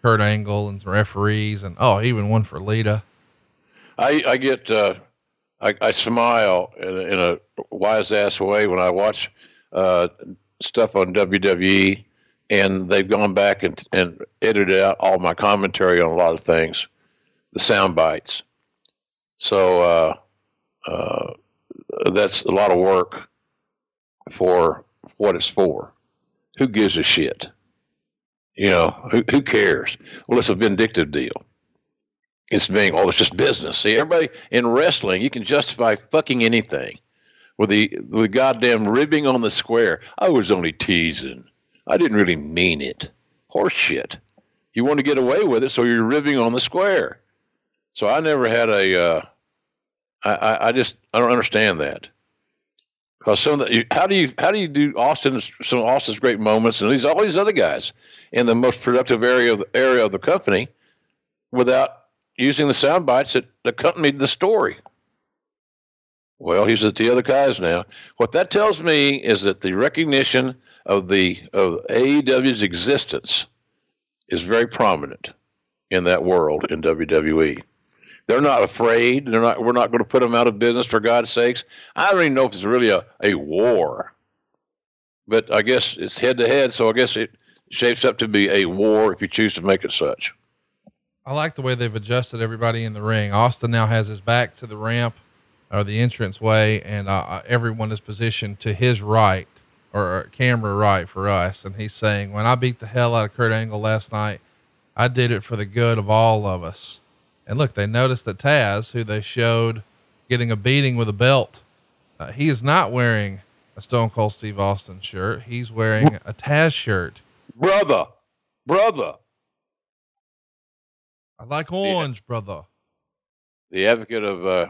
Kurt Angle and referees, and oh, even one for Lita. I I get uh, I, I smile in a, in a wise ass way when I watch uh, stuff on WWE, and they've gone back and and edited out all my commentary on a lot of things, the sound bites. So uh, uh, that's a lot of work for what it's for. Who gives a shit? You know, who who cares? Well, it's a vindictive deal. It's being oh it's just business. See everybody in wrestling you can justify fucking anything with the the goddamn ribbing on the square. I was only teasing. I didn't really mean it. Horse shit you want to get away with it so you're ribbing on the square. So i never had a uh i i, just i don't understand that because some of the, how do you how do you do Austin's some of Austin's great moments and these all these other guys in the most productive area of the area of the company without using the sound bites that accompanied the story. Well, he's at the other guys now. What that tells me is that the recognition of the of AEW's existence is very prominent in that world in WWE. They're not afraid. They're not. We're not going to put them out of business for God's sakes. I don't even know if it's really a, a war, but I guess it's head to head. So I guess it shapes up to be a war if you choose to make it such. I like the way they've adjusted everybody in the ring. Austin now has his back to the ramp or the entrance way, and uh, everyone is positioned to his right or camera right for us. And he's saying, When I beat the hell out of Kurt Angle last night, I did it for the good of all of us. And look, they noticed that Taz, who they showed getting a beating with a belt, uh, he is not wearing a Stone Cold Steve Austin shirt. He's wearing a Taz shirt. Brother, brother. I like orange, brother. The advocate of uh,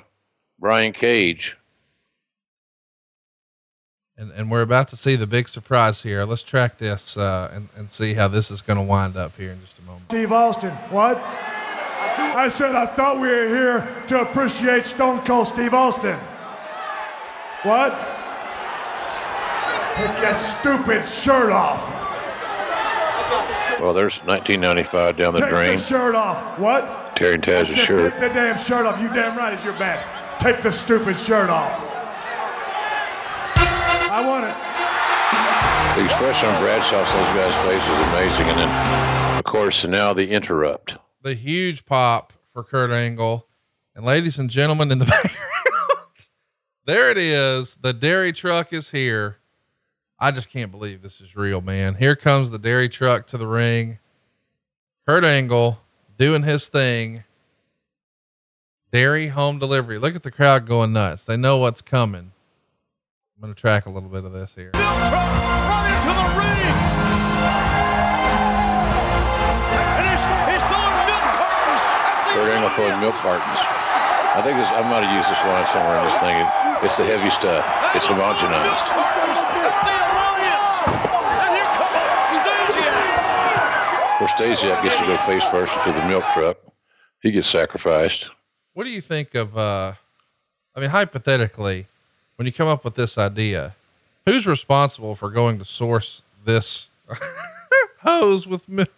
Brian Cage. And, and we're about to see the big surprise here. Let's track this uh, and, and see how this is going to wind up here in just a moment. Steve Austin, what? I said I thought we were here to appreciate Stone Cold Steve Austin. What? Take that stupid shirt off. Well, there's 1995 down the Take drain. Take the shirt off. What? I Taz's shirt. Take the damn shirt off. You damn right it's your bad. Take the stupid shirt off. I want it. The expression on Bradshaw's those guys' face is amazing. And then, of course, now the interrupt. The huge pop for Kurt Angle. And ladies and gentlemen in the background, there it is. The dairy truck is here. I just can't believe this is real, man. Here comes the dairy truck to the ring. Kurt Angle doing his thing. Dairy home delivery. Look at the crowd going nuts. They know what's coming. I'm going to track a little bit of this here. Milk cartons. I think this, I'm going to use this line somewhere in this thing. It's the heavy stuff. It's homogenized. course, Stasiak gets to go face first into the milk truck. He gets sacrificed. What do you think of, uh, I mean, hypothetically, when you come up with this idea, who's responsible for going to source this hose with milk?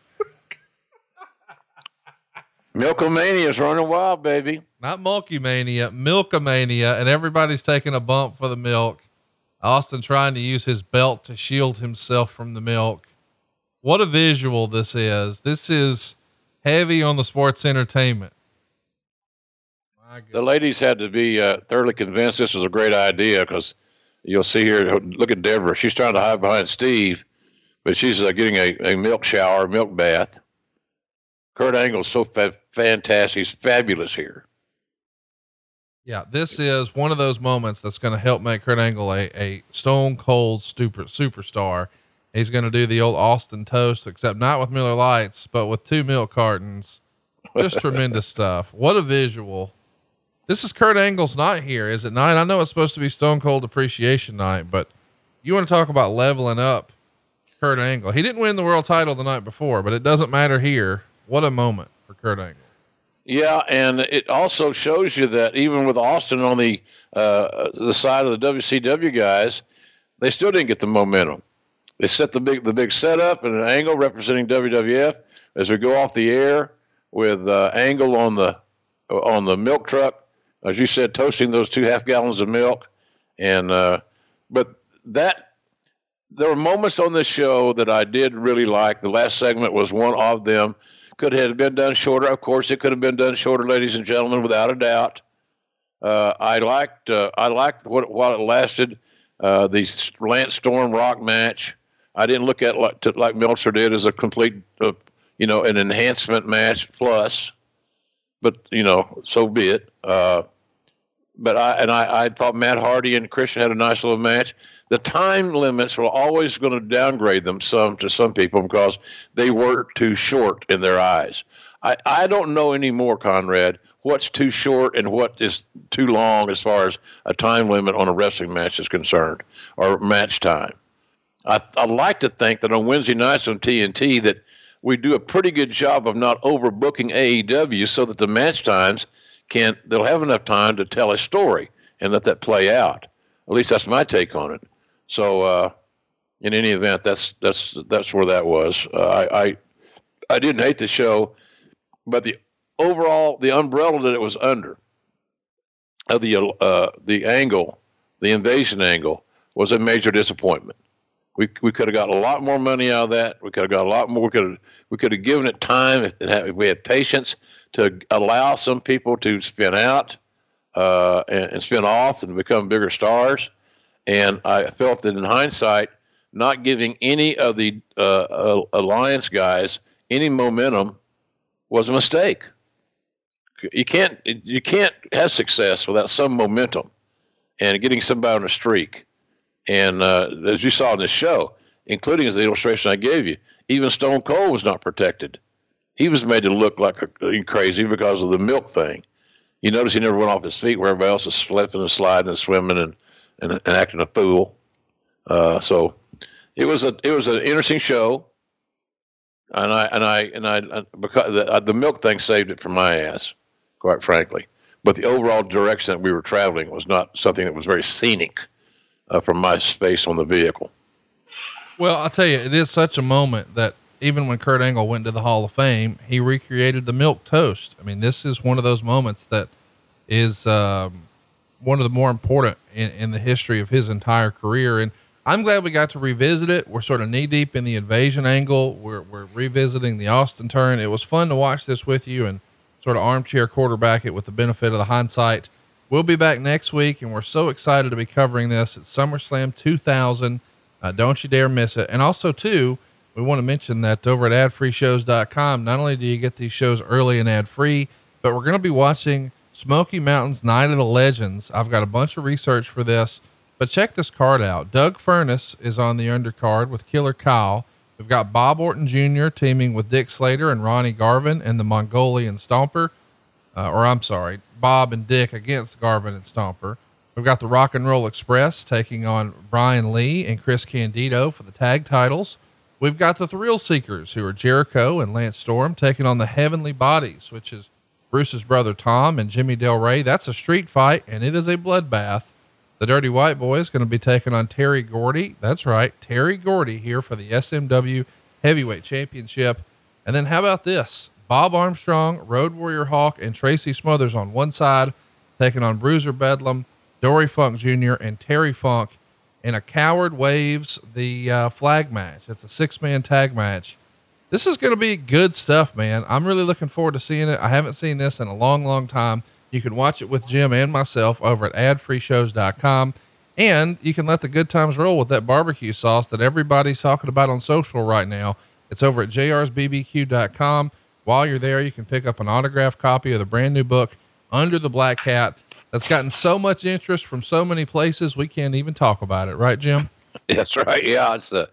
Milkomania is running wild, baby. Not Mulky Mania, Milkomania, and everybody's taking a bump for the milk. Austin trying to use his belt to shield himself from the milk. What a visual this is. This is heavy on the sports entertainment. The ladies had to be uh, thoroughly convinced this was a great idea because you'll see here. Look at Debra; she's trying to hide behind Steve, but she's uh, getting a, a milk shower, milk bath. Kurt Angle's so fa- fantastic; he's fabulous here. Yeah, this is one of those moments that's going to help make Kurt Angle a, a stone cold super superstar. He's going to do the old Austin toast, except not with Miller Lights, but with two milk cartons. Just tremendous stuff. What a visual. This is Kurt Angle's night here, is it not? I know it's supposed to be Stone Cold Appreciation Night, but you want to talk about leveling up Kurt Angle. He didn't win the world title the night before, but it doesn't matter here. What a moment for Kurt Angle. Yeah, and it also shows you that even with Austin on the uh, the side of the WCW guys, they still didn't get the momentum. They set the big the big setup and an angle representing WWF as we go off the air with uh, Angle on the on the milk truck, as you said, toasting those two half gallons of milk, and uh, but that there were moments on this show that I did really like. The last segment was one of them. Could have been done shorter, of course. It could have been done shorter, ladies and gentlemen, without a doubt. Uh, I liked uh, I liked what while it lasted. Uh, the Lance Storm Rock match. I didn't look at like, to, like Meltzer did as a complete, uh, you know, an enhancement match plus. But you know, so be it. Uh, but I and I, I thought Matt Hardy and Christian had a nice little match. The time limits were always going to downgrade them some to some people because they were too short in their eyes. I, I don't know anymore, Conrad, what's too short and what is too long as far as a time limit on a wrestling match is concerned or match time. I, I like to think that on Wednesday nights on TNT that we do a pretty good job of not overbooking AEW so that the match times can they'll have enough time to tell a story and let that play out. At least that's my take on it. So, uh, in any event, that's that's that's where that was. Uh, I, I I didn't hate the show, but the overall the umbrella that it was under of the uh, the angle, the invasion angle, was a major disappointment. We we could have got a lot more money out of that. We could have got a lot more. We could we could have given it time if, it had, if we had patience to allow some people to spin out uh, and, and spin off and become bigger stars. And I felt that in hindsight, not giving any of the uh, alliance guys any momentum was a mistake. You can't you can't have success without some momentum and getting somebody on a streak. And uh, as you saw in this show, including as the illustration I gave you, even Stone Cold was not protected. He was made to look like a, crazy because of the milk thing. You notice he never went off his feet where everybody else was slipping and sliding and swimming and and, and acting a fool. Uh, so it was a it was an interesting show, and I and I and I because the, the milk thing saved it from my ass, quite frankly. But the overall direction that we were traveling was not something that was very scenic uh, from my space on the vehicle. Well, I'll tell you, it is such a moment that even when Kurt Angle went to the Hall of Fame, he recreated the milk toast. I mean, this is one of those moments that is um, one of the more important in, in the history of his entire career. And I'm glad we got to revisit it. We're sort of knee deep in the invasion angle. We're, we're revisiting the Austin turn. It was fun to watch this with you and sort of armchair quarterback it with the benefit of the hindsight. We'll be back next week, and we're so excited to be covering this at SummerSlam 2000. Uh, don't you dare miss it. And also, too, we want to mention that over at adfreeshows.com, not only do you get these shows early and ad free, but we're going to be watching Smoky Mountains Night of the Legends. I've got a bunch of research for this, but check this card out. Doug Furnas is on the undercard with Killer Kyle. We've got Bob Orton Jr. teaming with Dick Slater and Ronnie Garvin and the Mongolian Stomper. Uh, or I'm sorry, Bob and Dick against Garvin and Stomper. We've got the Rock and Roll Express taking on Brian Lee and Chris Candido for the tag titles. We've got the Thrill Seekers, who are Jericho and Lance Storm, taking on the Heavenly Bodies, which is Bruce's brother Tom and Jimmy Del Ray. That's a street fight, and it is a bloodbath. The Dirty White Boy is going to be taking on Terry Gordy. That's right, Terry Gordy here for the SMW Heavyweight Championship. And then how about this? Bob Armstrong, Road Warrior Hawk, and Tracy Smothers on one side, taking on Bruiser Bedlam, Dory Funk Jr., and Terry Funk and a coward waves the uh, flag match. It's a six man tag match. This is going to be good stuff, man. I'm really looking forward to seeing it. I haven't seen this in a long, long time. You can watch it with Jim and myself over at adfreeshows.com. And you can let the good times roll with that barbecue sauce that everybody's talking about on social right now. It's over at jrsbbq.com. While you're there, you can pick up an autographed copy of the brand new book, Under the Black Hat, that's gotten so much interest from so many places, we can't even talk about it. Right, Jim? That's right. Yeah, it's uh,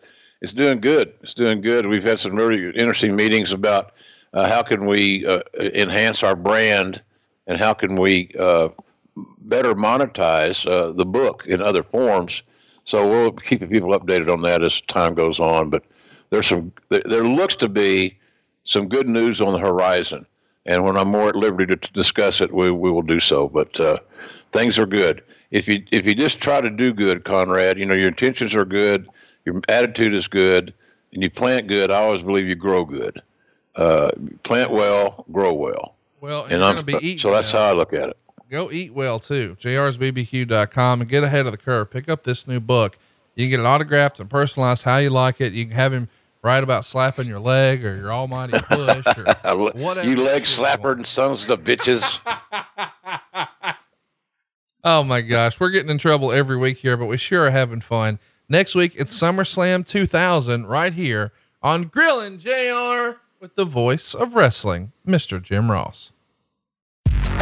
it's doing good. It's doing good. We've had some really interesting meetings about uh, how can we uh, enhance our brand and how can we uh, better monetize uh, the book in other forms. So we'll keep people updated on that as time goes on. But there's some there, looks to be some good news on the horizon. And when I'm more at liberty to, to discuss it, we, we will do so. But uh, things are good. If you if you just try to do good, Conrad, you know your intentions are good, your attitude is good, and you plant good. I always believe you grow good. Uh, plant well, grow well. Well, and I'm, be so that's how I look at it. Go eat well too. JRsBBQ.com and get ahead of the curve. Pick up this new book. You can get it autographed and personalized how you like it. You can have him write about slapping your leg or your almighty push or whatever. you leg slapper and sons of bitches. oh my gosh. We're getting in trouble every week here, but we sure are having fun. Next week, it's SummerSlam 2000 right here on Grillin' JR with the voice of wrestling, Mr. Jim Ross.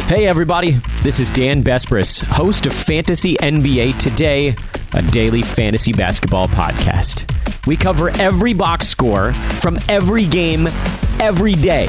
Hey, everybody. This is Dan Besbris, host of Fantasy NBA Today, a daily fantasy basketball podcast. We cover every box score from every game, every day.